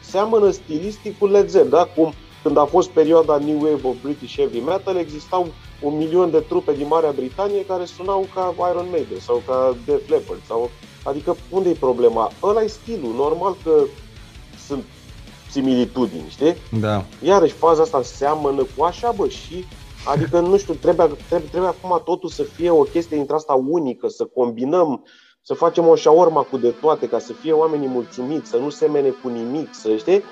Seamănă stilistic cu Led Zeppelin, da? Cum când a fost perioada New Wave of British Heavy Metal, existau un milion de trupe din Marea Britanie care sunau ca Iron Maiden sau ca Def Leppard. Sau... Adică unde e problema? Ăla e stilul. Normal că sunt similitudini, știi? Da. Iarăși faza asta seamănă cu așa, bă, și Adică, nu știu, trebuie, trebuie, trebuie acum totul să fie o chestie dintre asta unică, să combinăm, să facem o șaorma cu de toate, ca să fie oamenii mulțumiți, să nu semene cu nimic, să știi?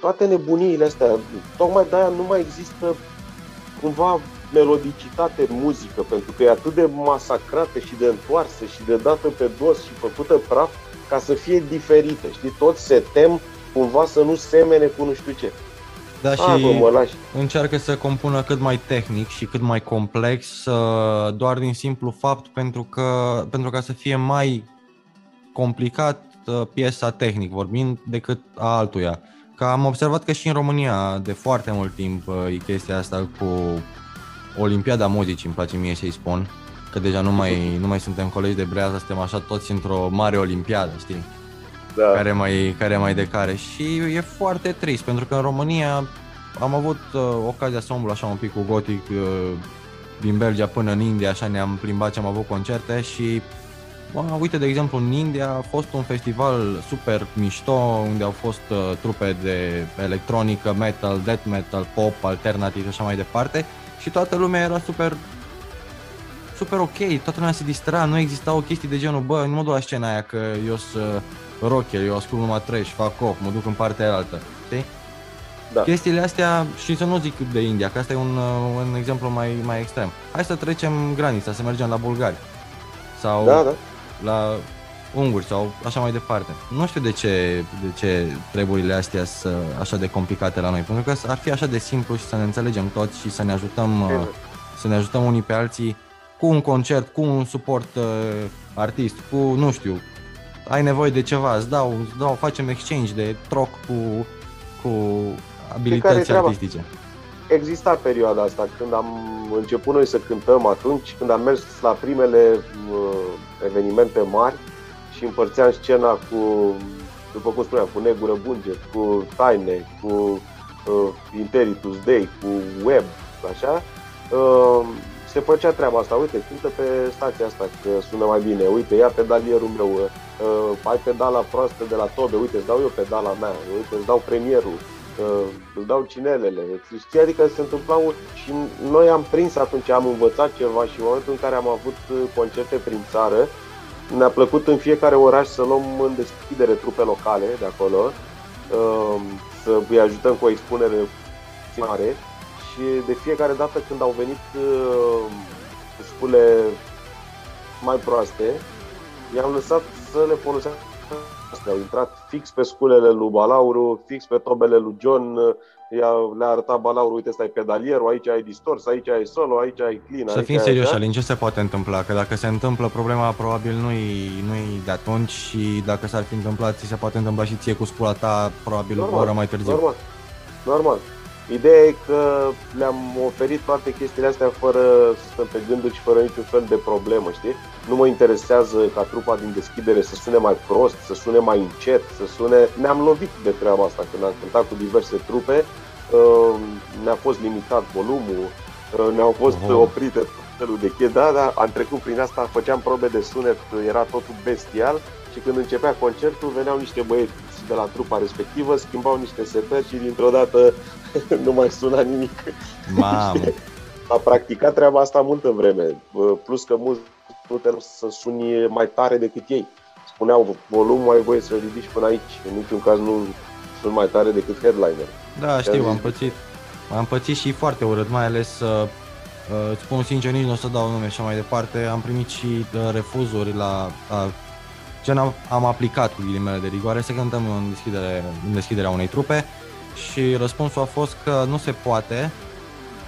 Toate nebuniile astea. Tocmai de-aia nu mai există cumva melodicitate în muzică, pentru că e atât de masacrată și de întoarsă și de dată pe dos și făcută praf ca să fie diferită. Știi, toți se tem cumva să nu semene cu nu știu ce. Da, și A, bă, mă lași. încearcă să compună cât mai tehnic și cât mai complex, doar din simplu fapt pentru, că, pentru ca să fie mai complicat uh, piesa tehnic vorbind decât a altuia. Că am observat că și în România de foarte mult timp uh, e chestia asta cu Olimpiada Muzicii, îmi place mie să-i spun, că deja nu mai, nu mai suntem colegi de brează, suntem așa toți într-o mare olimpiadă, știi? Da. Care, mai, care mai de care. Și e foarte trist, pentru că în România am avut uh, ocazia să umblu așa un pic cu Gothic uh, din Belgia până în India, așa ne-am plimbat și am avut concerte și Bă, uite, de exemplu, în India a fost un festival super mișto unde au fost uh, trupe de electronică, metal, death metal, pop, alternativ și așa mai departe și toată lumea era super super ok, toată lumea se distra, nu exista o chestie de genul, bă, nu mă duc la scena aia că eu sunt rocker, eu ascult numai trash, fac off, mă duc în partea aia altă, știi? Da. Chestiile astea, și să nu zic de India, că asta e un, uh, un exemplu mai, mai extrem. Hai să trecem granița, să mergem la Bulgari. Sau da, da. la unguri sau așa mai departe. Nu știu de ce, de ce treburile astea sunt așa de complicate la noi, pentru că ar fi așa de simplu și să ne înțelegem toți și să ne ajutăm, uh, să ne ajutăm unii pe alții cu un concert, cu un suport uh, artist, cu, nu știu, ai nevoie de ceva, îți dau, îți dau facem exchange de troc cu, cu abilități artistice. Exista perioada asta când am început noi să cântăm atunci, când am mers la primele uh, evenimente mari și împărțeam scena cu, după cum spuneam, cu Negură Bunge, cu Taine, cu uh, Interitus Day, cu Web, așa, uh, se făcea treaba asta. Uite, cântă pe stația asta că sună mai bine. Uite, ia pedalierul meu, uh, ai pedala proastă de la Tobe, uite, îți dau eu pedala mea, uite, îți dau premierul, uh, îți dau cinelele. Știi, adică se întâmplau și noi am prins atunci, am învățat ceva și în momentul în care am avut uh, concerte prin țară, ne-a plăcut în fiecare oraș să luăm în deschidere trupe locale de acolo, uh, să îi ajutăm cu o expunere mare și de fiecare dată când au venit uh, spune mai proaste, i-am lăsat să le folosească astea. Au intrat fix pe sculele lui Balauru, fix pe tobele lui John, le-a arătat Balauru, uite, ăsta e pedalierul, aici ai distors, aici ai solo, aici ai clean. Să fim serioși, Alin, ce se poate întâmpla? Că dacă se întâmplă, problema probabil nu-i, nu-i de atunci și dacă s-ar fi întâmplat, ți se poate întâmpla și ție cu scula ta, probabil normal, o oră mai târziu. Normal, normal. Ideea e că le-am oferit toate chestiile astea fără să stăm pe gânduri și fără niciun fel de problemă, știi? Nu mă interesează ca trupa din deschidere să sune mai prost, să sune mai încet, să sune... Ne-am lovit de treaba asta când am cântat cu diverse trupe, uh, ne-a fost limitat volumul, uh, ne-au fost uh-huh. oprite felul de chestii, da, da, am trecut prin asta, făceam probe de sunet, era totul bestial și când începea concertul veneau niște băieți de la trupa respectivă, schimbau niște setări și dintr-o dată nu mai suna nimic. Mamă! A practicat treaba asta multă vreme, plus că mulți nu te să suni mai tare decât ei. Spuneau, volumul ai voie să ridici până aici, în niciun caz nu sunt mai tare decât headliner. Da, știu, am pățit. Am pățit și foarte urât, mai ales uh, uh, îți spun sincer, nici nu o să dau nume și mai departe. Am primit și uh, refuzuri la uh, gen am, am aplicat cu ghilimele de rigoare să cântăm în, deschidere, în deschiderea unei trupe și răspunsul a fost că nu se poate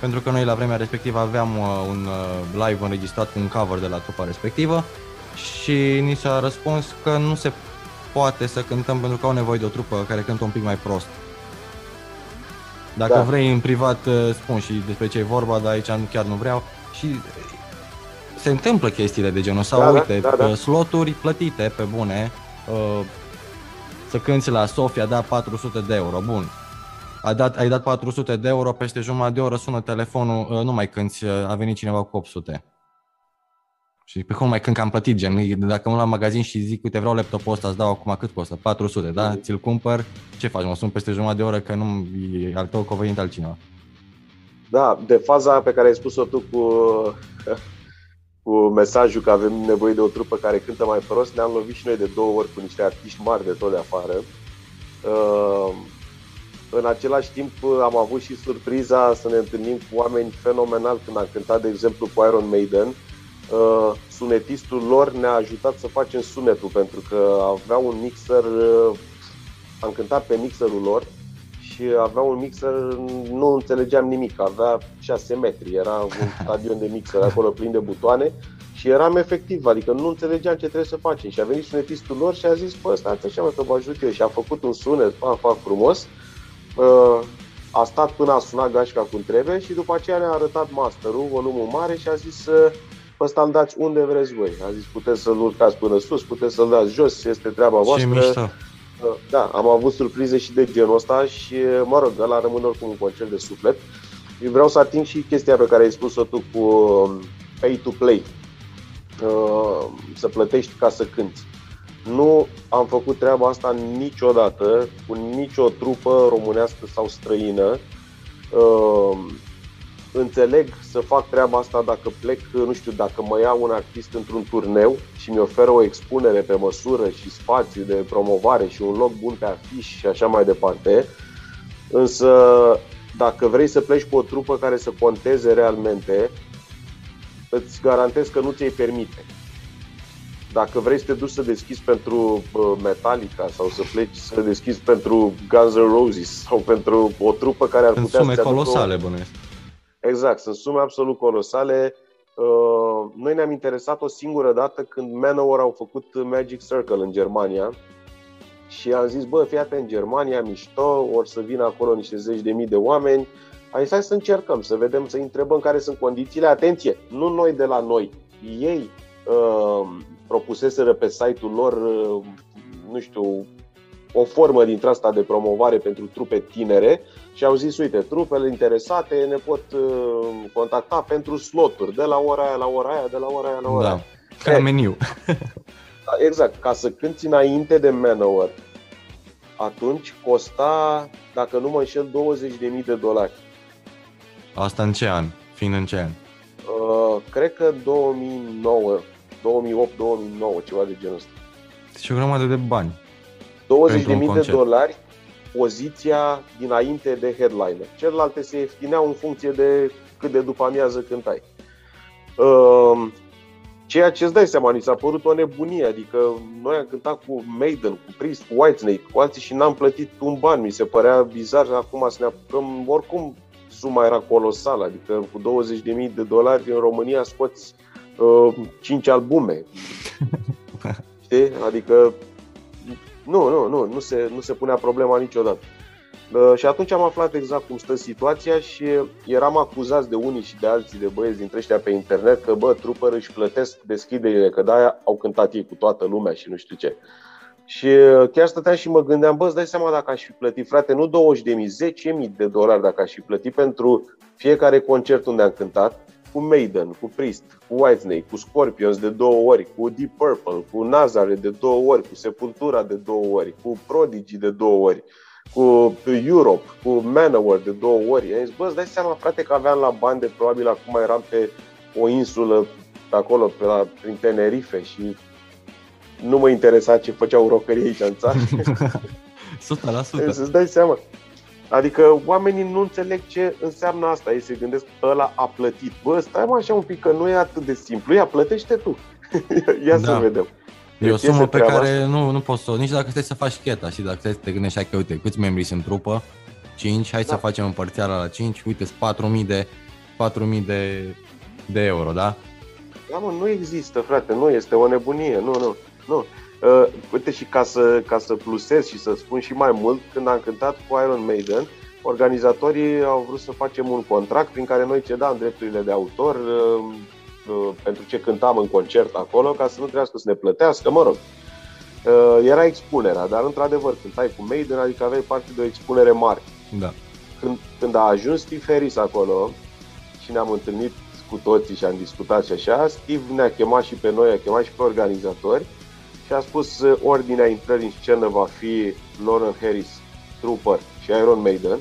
pentru că noi la vremea respectivă aveam uh, un uh, live înregistrat cu un cover de la trupa respectivă și ni s-a răspuns că nu se poate să cântăm pentru că au nevoie de o trupă care cântă un pic mai prost. Dacă da. vrei în privat uh, spun și despre ce e vorba, dar aici chiar nu vreau. Și se întâmplă chestiile de genul sau da, da uite, da, da, da. sloturi plătite pe bune, uh, să cânti la Sofia, da 400 de euro, bun. Ai dat, ai dat 400 de euro, peste jumătate de oră sună telefonul, uh, nu mai cânti, uh, a venit cineva cu 800. Și pe cum mai când că am plătit, gen, dacă mă la magazin și zic, uite, vreau laptopul ăsta, îți dau acum cât costă? 400, da? Mm. Ți-l cumpăr, ce faci? Mă sun peste jumătate de oră că nu e al tău, că a altcineva. Da, de faza pe care ai spus-o tu cu cu mesajul că avem nevoie de o trupă care cântă mai prost, ne-am lovit și noi de două ori cu niște artiști mari de tot de afară. Uh, în același timp am avut și surpriza să ne întâlnim cu oameni fenomenali când am cântat, de exemplu, cu Iron Maiden. Uh, sunetistul lor ne-a ajutat să facem sunetul pentru că avea un mixer, uh, am cântat pe mixerul lor și avea un mixer, nu înțelegeam nimic, avea 6 metri, era un stadion de mixer acolo plin de butoane și eram efectiv, adică nu înțelegeam ce trebuie să facem. Și a venit sunetistul lor și a zis, bă, stați așa mă, că vă ajut eu. Și a făcut un sunet, fac, fac frumos. Uh, a stat până a sunat gașca cum trebuie și după aceea ne-a arătat masterul, volumul mare și a zis pe ăsta îl dați unde vreți voi. A zis puteți să-l urcați până sus, puteți să-l dați jos, este treaba voastră. Ce mișto. Da, am avut surprize și de genul ăsta și, mă rog, ăla rămâne oricum un concert de suflet. Eu vreau să ating și chestia pe care ai spus-o tu cu um, pay to play. Uh, să plătești ca să cânti. Nu am făcut treaba asta niciodată cu nicio trupă românească sau străină. Uh, înțeleg să fac treaba asta dacă plec, nu știu, dacă mă iau un artist într-un turneu și mi oferă o expunere pe măsură și spațiu de promovare și un loc bun pe afiș și așa mai departe. Însă, dacă vrei să pleci cu o trupă care să conteze realmente, îți garantez că nu ți-ai permite. Dacă vrei să te duci să deschizi pentru Metallica sau să pleci să deschizi pentru Guns N' Roses sau pentru o trupă care ar putea să colosale, o... bănuiesc Exact, sunt sume absolut colosale. Uh, noi ne-am interesat o singură dată când Manowar au făcut Magic Circle în Germania și am zis, bă, fii atent, în Germania, mișto, or să vină acolo niște zeci de mii de oameni. Hai, hai să încercăm, să vedem, să întrebăm care sunt condițiile. Atenție, nu noi de la noi, ei uh, propuseseră pe site-ul lor, uh, nu știu, o formă dintre asta de promovare pentru trupe tinere și au zis, uite, trupele interesate ne pot uh, contacta pentru sloturi, de la ora aia la ora aia, de la ora aia la ora da, aia. ca meniu. Da, exact, ca să cânti înainte de Manowar, atunci costa, dacă nu mă înșel, 20.000 de dolari. Asta în ce an? Fiind în ce an? Uh, cred că 2009, 2008-2009, ceva de genul ăsta. Deci o grămadă de bani. 20.000 de dolari poziția dinainte de headliner. Celelalte se ieftineau în funcție de cât de după amiază cântai. Uh, Ceea ce îți dai seama, ni s-a părut o nebunie, adică noi am cântat cu Maiden, cu Priest, cu Whitesnake, cu alții și n-am plătit un ban, mi se părea bizar acum să ne apucăm, oricum suma era colosală, adică cu 20.000 de dolari în România scoți uh, 5 albume. Știi? Adică nu, nu, nu, nu se, nu se punea problema niciodată. Uh, și atunci am aflat exact cum stă situația și eram acuzați de unii și de alții de băieți dintre ăștia pe internet că, bă, trupări își plătesc deschiderile, că de-aia au cântat ei cu toată lumea și nu știu ce. Și uh, chiar stăteam și mă gândeam, bă, îți dai seama dacă aș fi plătit, frate, nu 20 de mii, 10 mii de dolari dacă aș fi plătit pentru fiecare concert unde am cântat, cu Maiden, cu Priest, cu Whitesnake, cu Scorpions de două ori, cu Deep Purple, cu Nazareth de două ori, cu Sepultura de două ori, cu Prodigy de două ori, cu Europe, cu Manowar de două ori. Am zis, bă, îți dai seama, frate, că aveam la bani de probabil acum eram pe o insulă pe acolo, pe la, prin Tenerife și nu mă interesa ce făceau rockerii aici în țară. 100%. Să-ți dai seama. Adică oamenii nu înțeleg ce înseamnă asta. Ei se gândesc că ăla a plătit. Bă, stai mă așa un pic, că nu e atât de simplu. Ia, plătește tu. Ia da. să vedem. E o deci sumă pe care nu, nu poți să, nici dacă stai să faci cheta și dacă stai să te gândești, că uite, câți membri sunt trupă, 5, hai da. să facem împărțeala la 5, uite, 4.000 de, 4.000 de, de euro, da? Da, mă, nu există, frate, nu este o nebunie, nu, nu, nu. Uh, uite și ca să, ca să plusez și să spun și mai mult, când am cântat cu Iron Maiden, organizatorii au vrut să facem un contract prin care noi cedam drepturile de autor uh, uh, pentru ce cântam în concert acolo, ca să nu trebuiască să ne plătească, mă rog. Uh, era expunerea, dar într-adevăr cântai cu Maiden, adică aveai parte de o expunere mare. Da. Când, când a ajuns Steve Harris acolo și ne-am întâlnit cu toții și am discutat și așa, Steve ne-a chemat și pe noi, a chemat și pe organizatori și a spus uh, ordinea intrării în scenă va fi Lauren Harris, Trooper și Iron Maiden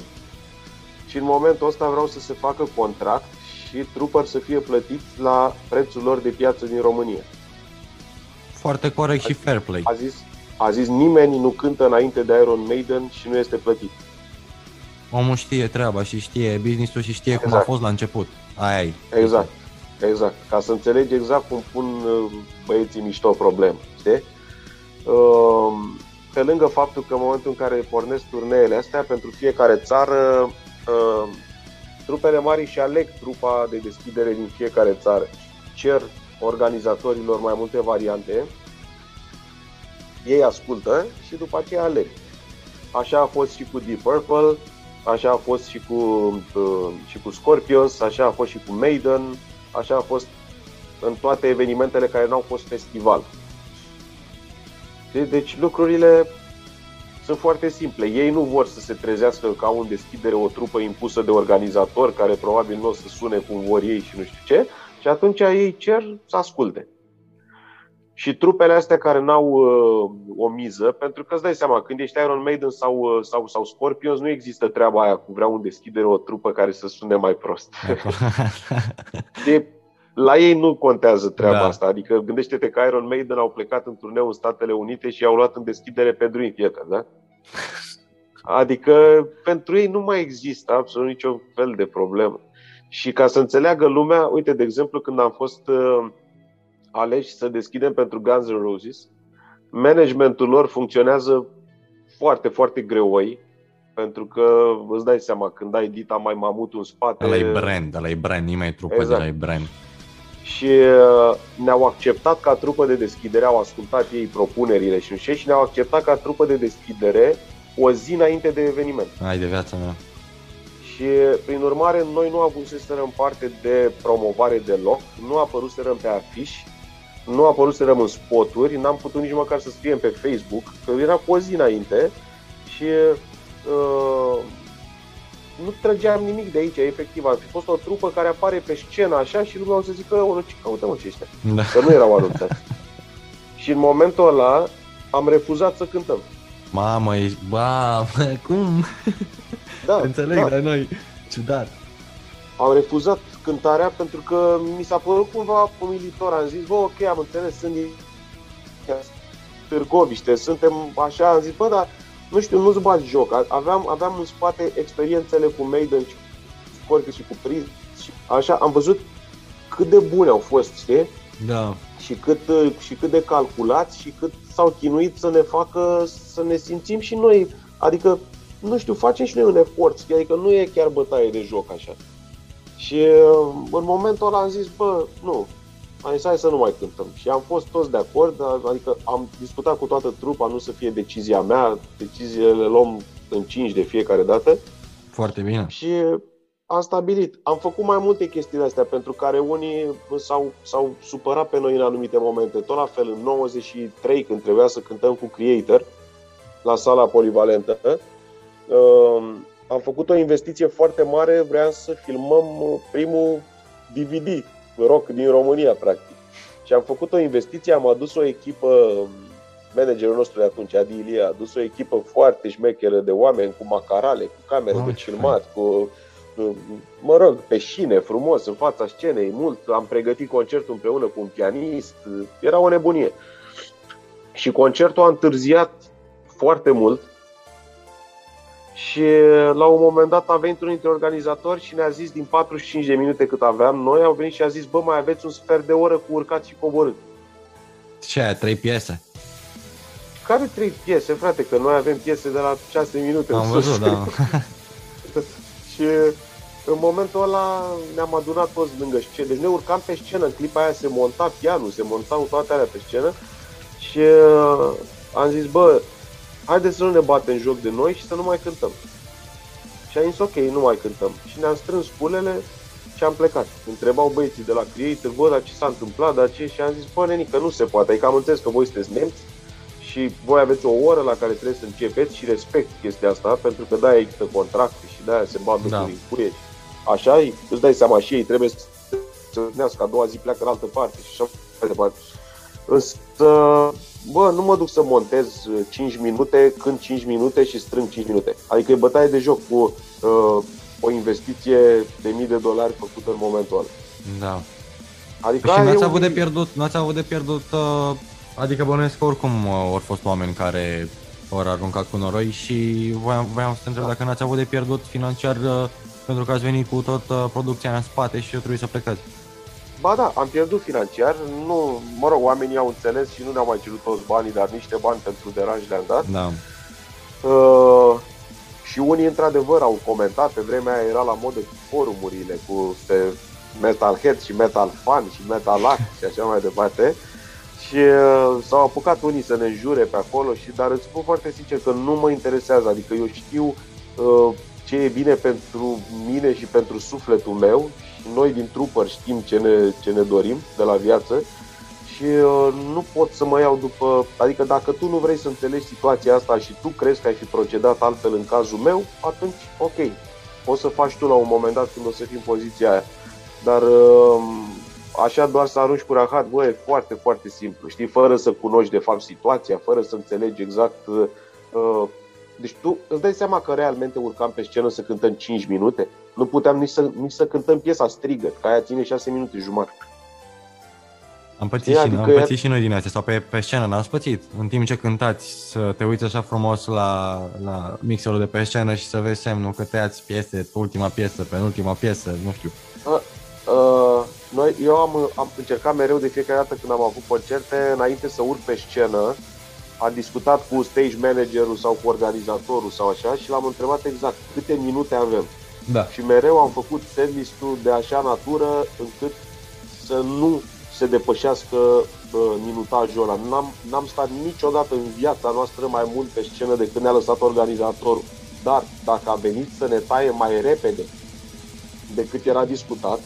și în momentul ăsta vreau să se facă contract și Trooper să fie plătit la prețul lor de piață din România. Foarte corect a, și fair play. A zis, a zis nimeni nu cântă înainte de Iron Maiden și nu este plătit. Omul știe treaba și știe business-ul și știe exact. cum a fost la început. Aia ai. Exact. Exact. Ca să înțelegi exact cum pun uh, băieții mișto probleme. Știi? Ehm, pe lângă faptul că în momentul în care pornesc turneele astea, pentru fiecare țară, ehm, trupele mari și aleg trupa de deschidere din fiecare țară. Cer organizatorilor mai multe variante, ei ascultă și după aceea aleg. Așa a fost și cu Deep Purple, așa a fost și cu, ehm, și cu Scorpions, așa a fost și cu Maiden, așa a fost în toate evenimentele care n-au fost festival. Deci lucrurile sunt foarte simple. Ei nu vor să se trezească ca un deschidere o trupă impusă de organizator care probabil nu o să sune cum vor ei și nu știu ce și atunci ei cer să asculte. Și trupele astea care n-au uh, o miză, pentru că îți dai seama, când ești Iron Maiden sau, uh, sau, sau Scorpions, nu există treaba aia cu vrea un deschidere o trupă care să sune mai prost. de, la ei nu contează treaba da. asta. Adică gândește-te că Iron Maiden au plecat în turneu în Statele Unite și i-au luat în deschidere pe Dream Theater, da? Adică pentru ei nu mai există absolut niciun fel de problemă. Și ca să înțeleagă lumea, uite, de exemplu, când am fost uh, aleși să deschidem pentru Guns N' Roses, managementul lor funcționează foarte, foarte greoi, pentru că îți dai seama, când ai dita mai mamut în spate... Ăla e brand, ăla e brand, nimeni trupă exact. de la e brand și uh, ne-au acceptat ca trupă de deschidere, au ascultat ei propunerile și și ne-au acceptat ca trupă de deschidere o zi înainte de eveniment. Ai de viața mea. Și prin urmare noi nu avuseserăm parte de promovare deloc, nu apăruserăm pe afiș, nu apăruserăm în spoturi, n-am putut nici măcar să scriem pe Facebook, că era cu o zi înainte și uh, nu trăgeam nimic de aici, efectiv. Ar fi fost o trupă care apare pe scenă așa și lumea o să zică, o, ce caută mă ce ăștia? Da. Că nu erau anunțați. și în momentul ăla am refuzat să cântăm. Mamă, ești, ba, cum? Da, Înțeleg, da. dar noi, ciudat. Am refuzat cântarea pentru că mi s-a părut cumva umilitor. Am zis, bă, ok, am înțeles, sunt din Târgoviște, suntem așa, am zis, bă, dar nu știu, nu-ți bați joc. Aveam, aveam în spate experiențele cu Maiden și cu Scorpius și cu Priest și așa, am văzut cât de bune au fost, știi? Da. și cât, și cât de calculați și cât s-au chinuit să ne facă să ne simțim și noi. Adică, nu știu, facem și noi un efort, adică nu e chiar bătaie de joc așa. Și în momentul ăla am zis, bă, nu, am zis, hai să nu mai cântăm. Și am fost toți de acord, adică am discutat cu toată trupa, nu să fie decizia mea, deciziile le luăm în 5 de fiecare dată. Foarte bine. Și am stabilit. Am făcut mai multe chestii astea pentru care unii s-au, s-au supărat pe noi în anumite momente. Tot la fel, în 93, când trebuia să cântăm cu Creator, la sala polivalentă, uh, am făcut o investiție foarte mare, vreau să filmăm primul DVD rock din România, practic. Și am făcut o investiție, am adus o echipă, managerul nostru de atunci, Adi Ilie, a adus o echipă foarte șmecheră de oameni cu macarale, cu camere de filmat, cu mă rog, pe șine, frumos, în fața scenei, mult. Am pregătit concertul împreună cu un pianist, era o nebunie. Și concertul a întârziat foarte mult și la un moment dat a venit unul dintre organizatori și ne-a zis din 45 de minute cât aveam, noi au venit și a zis, bă, mai aveți un sfert de oră cu urcat și coborât. Ce aia, trei piese? Care trei piese, frate? Că noi avem piese de la 6 minute. Am văzut, da. și în momentul ăla ne-am adunat toți lângă scenă. Deci ne urcam pe scenă, în clipa aia se monta pianul, se montau toate alea pe scenă și uh, am zis, bă, haideți să nu ne batem joc de noi și să nu mai cântăm. Și am zis, ok, nu mai cântăm. Și ne-am strâns culele și am plecat. Întrebau băieții de la Creator, bă, dar ce s-a întâmplat, dar ce? Și am zis, bă, nenică, nu se poate. Adică am înțeles că voi sunteți nemți și voi aveți o oră la care trebuie să începeți și respect chestia asta, pentru că da, există contracte și de-aia se bat da. în cuie. Așa, îți dai seama și ei trebuie să se a doua zi pleacă în altă parte și așa mai departe. Însă bă, nu mă duc să montez 5 uh, minute, când 5 minute și strâng 5 minute. Adică e bătaie de joc cu uh, o investiție de mii de dolari făcută în momentul ăla. Da. Adică și n-ați avut, de pierdut, n-ați avut de pierdut, uh, adică bănuiesc că oricum uh, au fost oameni care au aruncat cu noroi și voiam, voiam să te întreb da. dacă n-ați avut de pierdut financiar uh, pentru că ați venit cu tot uh, producția în spate și eu trebuie să plecați. Ba da, am pierdut financiar, nu, mă rog, oamenii au înțeles și nu ne-au mai cerut toți banii, dar niște bani pentru deranj le-am dat. Da. Uh, și unii, într-adevăr, au comentat, pe vremea aia era la modă cu forumurile, cu pe Metalhead și Metal Fan și Metal Act și așa mai departe. Și uh, s-au apucat unii să ne jure pe acolo, și dar îți spun foarte sincer că nu mă interesează, adică eu știu uh, ce e bine pentru mine și pentru sufletul meu noi din trupări știm ce ne, ce ne dorim de la viață și uh, nu pot să mă iau după... Adică dacă tu nu vrei să înțelegi situația asta și tu crezi că ai fi procedat altfel în cazul meu, atunci ok, o să faci tu la un moment dat când o să fii în poziția aia. Dar uh, așa doar să arunci cu rahat, bă, e foarte, foarte simplu, știi, fără să cunoști de fapt situația, fără să înțelegi exact uh, deci tu îți dai seama că realmente urcam pe scenă să cântăm 5 minute? Nu puteam nici să, nici să cântăm piesa strigă, că aia ține 6 minute jumătate. Am pățit, și, adică am pățit și noi din astea, sau pe, pe scenă n-ați pățit? În timp ce cântați, să te uiți așa frumos la, la mixerul de pe scenă și să vezi semnul că tăiați piese, ultima piesă, penultima piesă, nu știu. Uh, uh, noi, eu am, am încercat mereu de fiecare dată când am avut concerte, înainte să urc pe scenă, a discutat cu stage managerul sau cu organizatorul sau așa și l-am întrebat exact câte minute avem. Da. Și mereu am făcut setlist-ul de așa natură încât să nu se depășească uh, minutajul ăla. N-am, n-am stat niciodată în viața noastră mai mult pe scenă decât ne-a lăsat organizatorul. Dar dacă a venit să ne taie mai repede decât era discutat,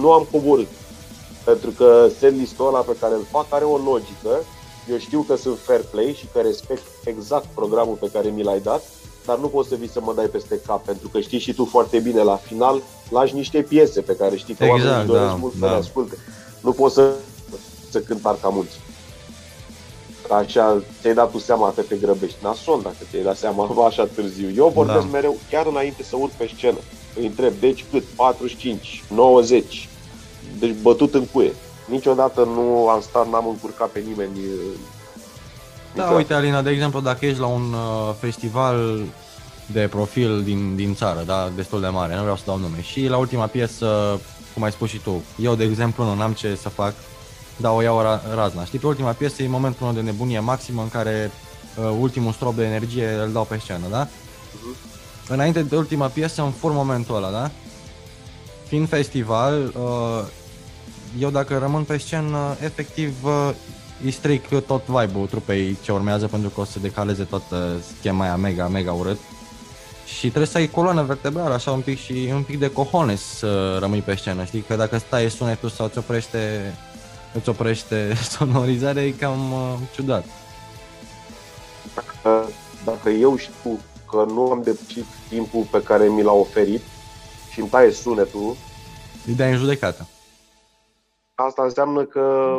nu am coborât. Pentru că setlist-ul ăla pe care îl fac are o logică eu știu că sunt fair play și că respect exact programul pe care mi l-ai dat, dar nu poți să vii să mă dai peste cap, pentru că știi și tu foarte bine, la final lași niște piese pe care știi că exact, oamenii doresc da, mult da. să le asculte. Nu poți să, să cânt parca mulți. Așa ți-ai dat tu seama că te grăbești. Nasol dacă ți-ai dat seama așa târziu. Eu vorbesc da. mereu, chiar înainte să urc pe scenă. Îi întreb, deci cât? 45, 90. Deci bătut în cuie niciodată nu am stat, n-am încurcat pe nimeni. Da, niciodată. uite Alina, de exemplu, dacă ești la un uh, festival de profil din, din țară, da, destul de mare, nu vreau să dau nume, și la ultima piesă, cum ai spus și tu, eu, de exemplu, nu am ce să fac, da, o iau ra- razna. Știi, pe ultima piesă e momentul de nebunie maximă în care uh, ultimul strop de energie îl dau pe scenă, da? Uh-huh. Înainte de ultima piesă îmi fur momentul ăla, da? Fiind festival, uh, eu dacă rămân pe scenă, efectiv uh, îi stric tot vibe-ul trupei ce urmează pentru că o să decaleze toată schema aia mega, mega urât. Și trebuie să ai coloană vertebrală, așa un pic și un pic de cojones să rămâi pe scenă, știi? Că dacă stai sunetul sau îți oprește, îți oprește sonorizarea, e cam uh, ciudat. Dacă, dacă eu știu că nu am depășit timpul pe care mi l-a oferit și îmi taie sunetul, îi dai în judecată. Asta înseamnă că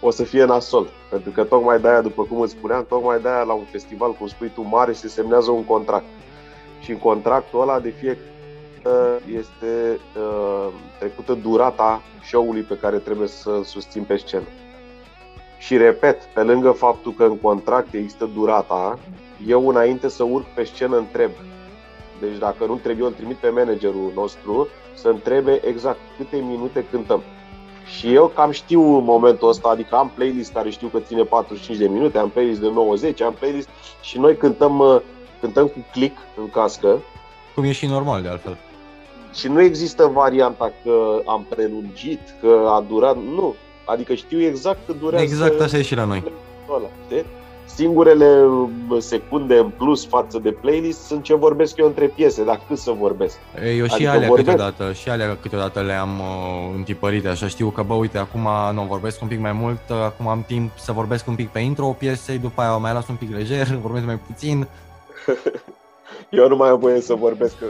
o să fie nasol. Pentru că tocmai de aia, după cum îți spuneam, tocmai de aia la un festival, cum spui tu, mare, se semnează un contract. Și în contractul ăla de fie este uh, trecută durata show-ului pe care trebuie să susțin pe scenă. Și repet, pe lângă faptul că în contract există durata, eu înainte să urc pe scenă întreb. Deci dacă nu întreb eu, îl trimit pe managerul nostru să întrebe exact câte minute cântăm. Și eu cam știu momentul ăsta, adică am playlist care știu că ține 45 de minute, am playlist de 90, am playlist și noi cântăm, uh, cântăm cu click în cască. Cum e și normal de altfel. Și nu există varianta că am prelungit, că a durat, nu. Adică știu exact cât durează. Exact așa e și la noi. Ăla, Singurele secunde în plus față de playlist sunt ce vorbesc eu între piese, dar cât să vorbesc. Eu și adică alea vorbesc... câteodată, și alea câteodată le-am uh, întipărite, așa știu că, bă, uite, acum nu vorbesc un pic mai mult, uh, acum am timp să vorbesc un pic pe intro piesei, după aia o mai las un pic lejer, vorbesc mai puțin. eu nu mai am voie să vorbesc, că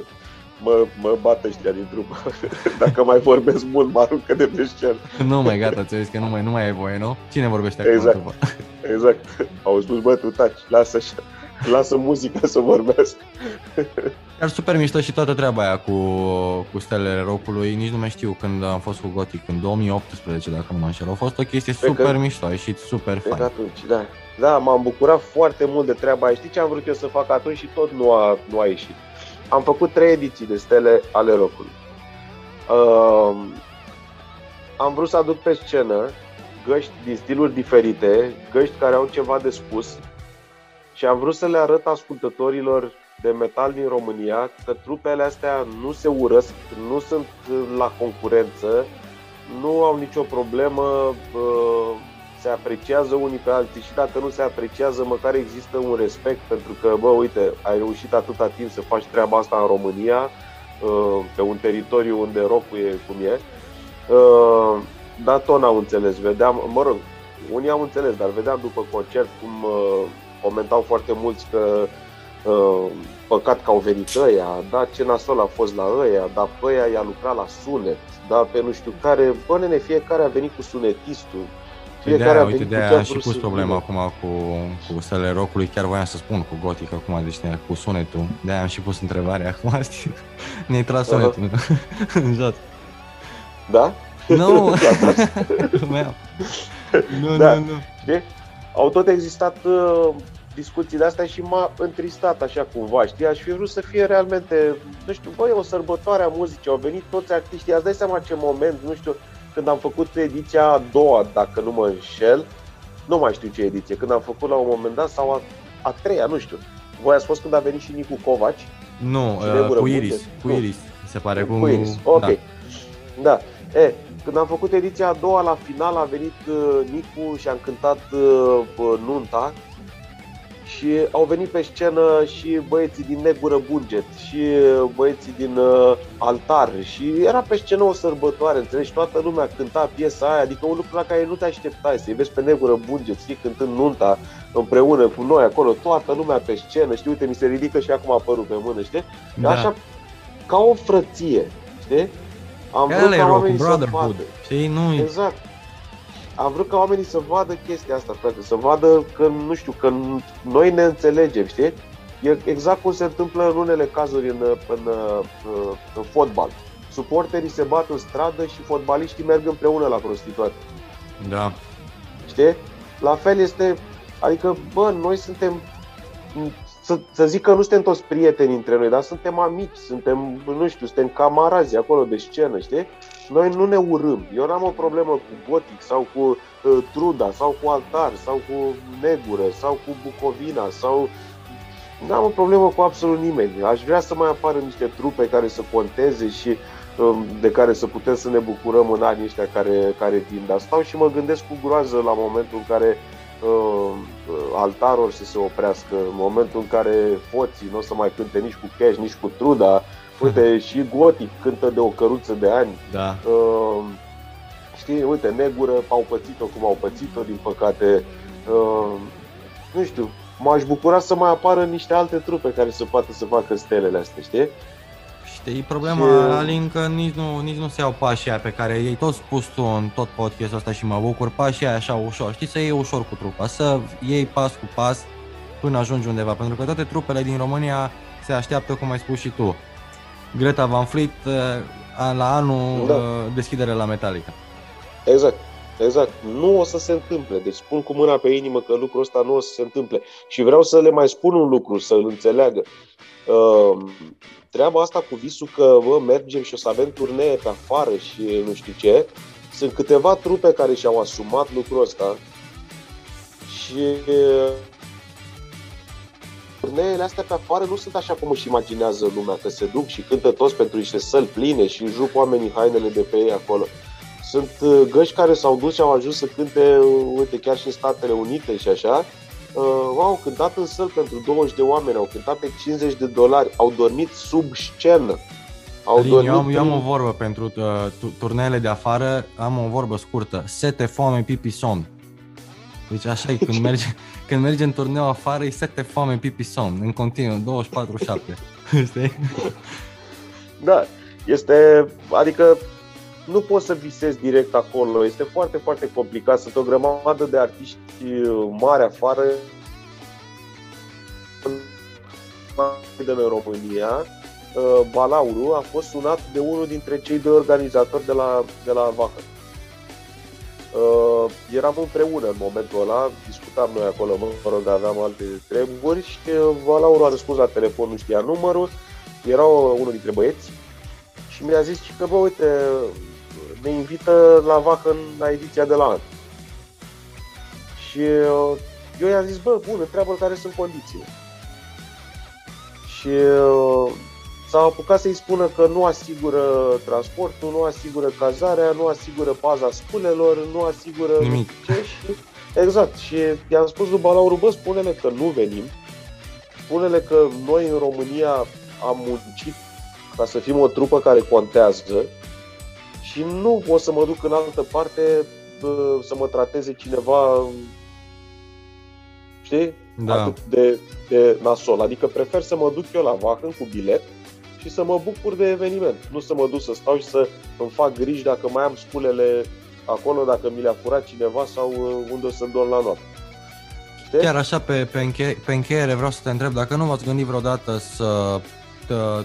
mă, mă bată ăștia din trup. Dacă mai vorbesc mult, mă aruncă de pe scenă. nu mai gata, ți că nu mai, nu mai ai voie, nu? Cine vorbește exact. acum? Exact. Au spus, bă, tu taci, lasă așa. Lasă muzica să vorbesc. Chiar super mișto și toată treaba aia cu, cu stelele rockului, nici nu mai știu când am fost cu Gothic, în 2018 dacă nu mă înșel. A fost o chestie Pe super că... mișto, a ieșit super fain. atunci, da. Da, m-am bucurat foarte mult de treaba aia. Știi ce am vrut eu să fac atunci și tot nu a, nu a ieșit? Am făcut trei ediții de stele ale rockului. Uh, am vrut să aduc pe scenă găști din stiluri diferite, găști care au ceva de spus și am vrut să le arăt ascultătorilor de metal din România că trupele astea nu se urăsc, nu sunt la concurență, nu au nicio problemă, se apreciază unii pe alții și dacă nu se apreciază, măcar există un respect pentru că, bă, uite, ai reușit atâta timp să faci treaba asta în România, pe un teritoriu unde rocul e cum e. Dar tot n-au înțeles. Vedeam, mă rog, unii au înțeles, dar vedeam după concert cum uh, comentau foarte mulți că uh, păcat că au venit ăia, da, ce nasol a fost la ăia, dar pe ăia i-a lucrat la sunet, da, pe nu știu care, bă, nene, fiecare a venit cu sunetistul, fiecare de-aia, a venit uite, de-aia și pus problema acum cu, cu stele rockului, chiar voiam să spun cu gotic acum, deci cu sunetul, de-aia am și pus întrebarea acum, știi, ne-ai tras sunetul în jos. Da? Nu, nu, da. nu, nu. Știi? Au tot existat uh, discuții de astea și m-a întristat așa cumva, știi? Aș fi vrut să fie realmente, nu știu, băi, o sărbătoare a muzicii, au venit toți artiștii, ați dai seama ce moment, nu știu, când am făcut ediția a doua, dacă nu mă înșel, nu mai știu ce ediție, când am făcut la un moment dat sau a, a treia, nu știu. Voi ați fost când a venit și Nicu Covaci? Nu, uh, cu Iris, cu Iris, se pare cu... Cu Iris, ok. Da. da. E, când am făcut ediția a doua, la final a venit uh, Nicu și am cântat uh, nunta și au venit pe scenă și băieții din Negură Bunget și uh, băieții din uh, Altar și era pe scenă o sărbătoare, înțelegi? Toată lumea cânta piesa aia, adică un lucru la care nu te așteptai, să-i vezi pe Negură Bunget, știi, cântând nunta împreună cu noi acolo, toată lumea pe scenă, știi, uite, mi se ridică și acum apărut pe mână, știi? Da. Așa, ca o frăție, știi? Am vrut ca oamenii să vadă. Știi? Nu exact. Am vrut ca oamenii să vadă chestia asta, frate, să vadă că, nu știu, că noi ne înțelegem, știi? E exact cum se întâmplă în unele cazuri în, în, în, în fotbal. Suporterii se bat în stradă și fotbaliștii merg împreună la prostituate. Da. Știi? La fel este, adică, bă, noi suntem să, să zic că nu suntem toți prieteni între noi, dar suntem amici, suntem, nu știu, suntem camarazi acolo de scenă, știi? Noi nu ne urâm. Eu n-am o problemă cu Gotic sau cu uh, Truda sau cu Altar sau cu Negură sau cu Bucovina sau N-am o problemă cu absolut nimeni. Aș vrea să mai apară niște trupe care să conteze și um, de care să putem să ne bucurăm în anii ăștia care, care vin. Dar stau și mă gândesc cu groază la momentul în care uh, altarul să se oprească, în momentul în care foții nu o să mai cânte nici cu cash, nici cu truda. Uite, și Gotic cântă de o căruță de ani. Da. Uh, știi, uite, Negură au pățit-o cum au pățit-o, din păcate. Uh, nu știu, m-aș bucura să mai apară niște alte trupe care să poată să facă stelele astea, știi? Știi, problema, și... Alin, că nici nu, nici nu se iau pașii aia pe care ei tot spus tu în tot podcastul ăsta și mă bucur, pașii aia așa ușor, știi, să iei ușor cu trupa, să iei pas cu pas până ajungi undeva, pentru că toate trupele din România se așteaptă, cum ai spus și tu. Greta Van Fleet eh, la anul da. Eh, deschidere la Metallica. Exact. Exact. Nu o să se întâmple. Deci spun cu mâna pe inimă că lucrul ăsta nu o să se întâmple. Și vreau să le mai spun un lucru, să-l înțeleagă. Uh, treaba asta cu visul că bă, mergem și o să avem turnee pe afară și nu știu ce, sunt câteva trupe care și-au asumat lucrul ăsta și uh, turneele astea pe afară nu sunt așa cum își imaginează lumea, că se duc și cântă toți pentru niște săli pline și juc oamenii hainele de pe ei acolo. Sunt uh, găși care s-au dus și au ajuns să cânte, uh, uite, chiar și în Statele Unite și așa. Uh, au cântat în săl pentru 20 de oameni, au cântat pe 50 de dolari, au dormit sub scenă. Au Alin, dormit eu, am, eu am o vorbă pentru uh, turneele de afară, am o vorbă scurtă. Sete, foame, pipi, somn. Deci așa e, când mergi, când mergi în turneu afară, e sete, foame, pipi, somn, în continuu, 24-7. Știi? Da, este, adică nu poți să visezi direct acolo. Este foarte, foarte complicat. Sunt o grămadă de artiști uh, mari afară în România. Uh, Balauru a fost sunat de unul dintre cei doi organizatori de la, de la Vacă. Uh, eram împreună în momentul ăla, discutam noi acolo, mă rog, aveam alte treburi și Balauru a răspuns la telefon, nu știa numărul, era unul dintre băieți și mi-a zis că, bă, uite, ne invită la vacă în la ediția de la an. Și uh, eu i-am zis, bă, bun, întreabă care sunt condițiile. Și uh, s-a apucat să-i spună că nu asigură transportul, nu asigură cazarea, nu asigură paza sculelor, nu asigură Nimic. ce și... Exact. Și i-am spus lui Balauru, bă, spune-le că nu venim, spune-le că noi în România am muncit ca să fim o trupă care contează și nu o să mă duc în altă parte să mă trateze cineva știi? Da. Atât de, de nasol. Adică prefer să mă duc eu la Vahăn cu bilet și să mă bucur de eveniment. Nu să mă duc să stau și să îmi fac griji dacă mai am sculele acolo, dacă mi le-a furat cineva sau uh, unde o să dorm la noapte. Știi? Chiar așa, pe, pe, înche- pe încheiere vreau să te întreb dacă nu v-ați gândit vreodată să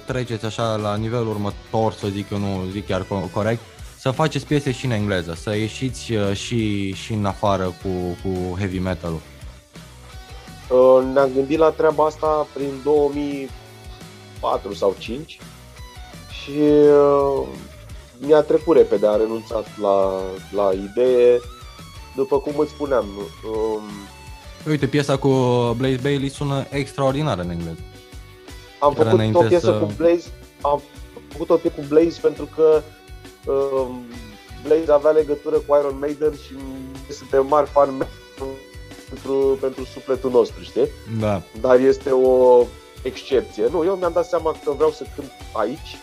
treceți așa la nivelul următor, să zic eu, nu zic chiar corect, să faceți piese și în engleză, să ieșiți uh, și, și în afară cu, cu heavy metal-ul? Uh, ne-am gândit la treaba asta prin 2004 sau 5 și uh, mi-a trecut repede, a renunțat la, la idee. După cum îți spuneam... Um, Uite, piesa cu Blaze Bailey sună extraordinar în engleză. Am făcut o piesă să... cu Blaze, am făcut o piesă cu Blaze pentru că Ehm, Blaze avea legătură cu Iron Maiden și suntem mari fan pentru, pentru sufletul nostru, știi? Da. Dar este o excepție. Nu, eu mi-am dat seama că vreau să cânt aici.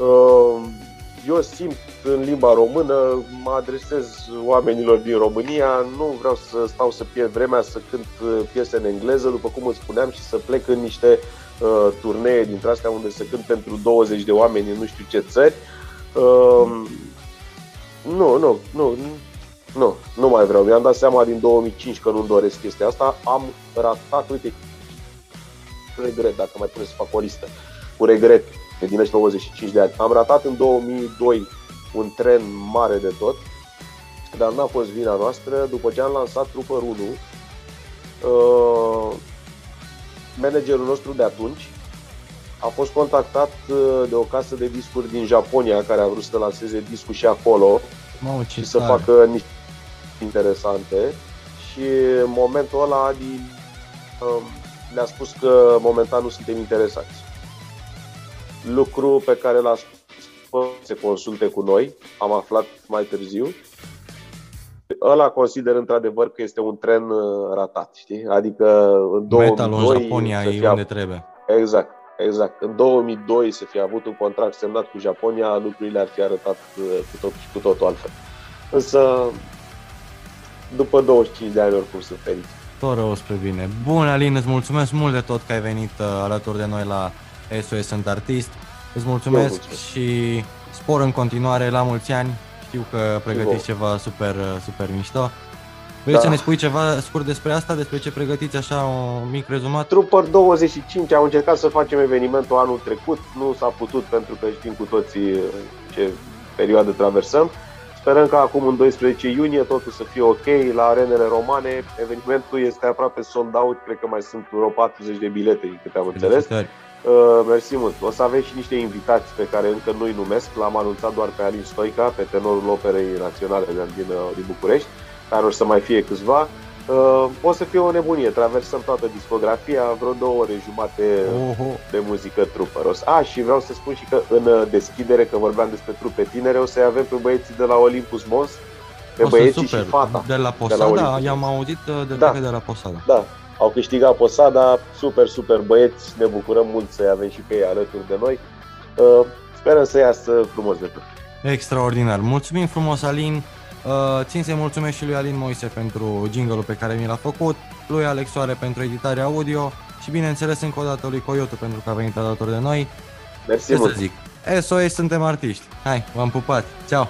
Ehm, eu simt în limba română, mă adresez oamenilor din România, nu vreau să stau să pierd vremea să cânt uh, piese în engleză, după cum îți spuneam, și să plec în niște uh, turnee dintre astea unde să cânt pentru 20 de oameni în nu știu ce țări. Uh, Uh, nu, nu, nu, nu, nu mai vreau. Mi-am dat seama din 2005 că nu-mi doresc chestia asta. Am ratat, uite, cu regret, dacă mai trebuie să fac o listă, cu regret, că din 95 de ani. Am ratat în 2002 un tren mare de tot, dar n-a fost vina noastră. După ce am lansat Trooper 1, uh, managerul nostru de atunci a fost contactat uh, de o casă de discuri din Japonia care a vrut să lanseze discul și acolo Mamă, ce și să tare. facă niște interesante și în momentul ăla Adi um, le-a spus că momentan nu suntem interesați. Lucru pe care l-a spus să se consulte cu noi, am aflat mai târziu. Ăla consider într-adevăr că este un tren uh, ratat, știi? Adică în 2002 Metalul în Japonia să e fie unde trebuie. Exact, exact. În 2002 să fie avut un contract semnat cu Japonia, lucrurile ar fi arătat uh, cu, tot, cu totul altfel. Însă, după 25 de ani, oricum sunt fericit. Tot rău spre bine. Bun, Alin, îți mulțumesc mult de tot că ai venit uh, alături de noi la SOS Sunt Artist. Îți mulțumesc, mulțumesc. și spor în continuare la mulți ani. Știu că pregătiți vouă. ceva super, uh, super mișto. Vrei Da. să ne spui ceva scurt despre asta, despre ce pregătiți, așa, un mic rezumat? Trooper 25 am încercat să facem evenimentul anul trecut, nu s-a putut pentru că știm cu toții uh, ce perioadă traversăm. Sperăm că acum în 12 iunie totul să fie ok la arenele romane. Evenimentul este aproape sold out, cred că mai sunt vreo 40 de bilete, din câte am înțeles. Felicitări. Uh, mersi mult. O să avem și niște invitați pe care încă nu-i numesc. L-am anunțat doar pe Alin Stoica, pe tenorul Operei Naționale din, din, uh, din București, care o să mai fie câțiva. Uh, o să fie o nebunie. Traversăm toată discografia, vreo două ore jumate Oho. de muzică trupăros. A, și vreau să spun și că în uh, deschidere, că vorbeam despre trupe tinere, o să avem pe băieții de la Olympus Mons, pe O să băieții super. și fata. De la Posada, Olympus. i-am auzit uh, de Da. da. de la Posada. Da, au câștigat Posada, super, super băieți, ne bucurăm mult să avem și pe ei alături de noi. Uh, sperăm să iasă frumos de tot. Extraordinar. Mulțumim frumos, Alin. Uh, țin să-i mulțumesc și lui Alin Moise pentru jingle pe care mi l-a făcut, lui Alex Soare pentru editarea audio și bineînțeles încă o dată lui Coyote pentru că a venit alături de noi. Mersi Ce mult! să zic? SOS suntem artiști. Hai, v-am pupat. Ceau!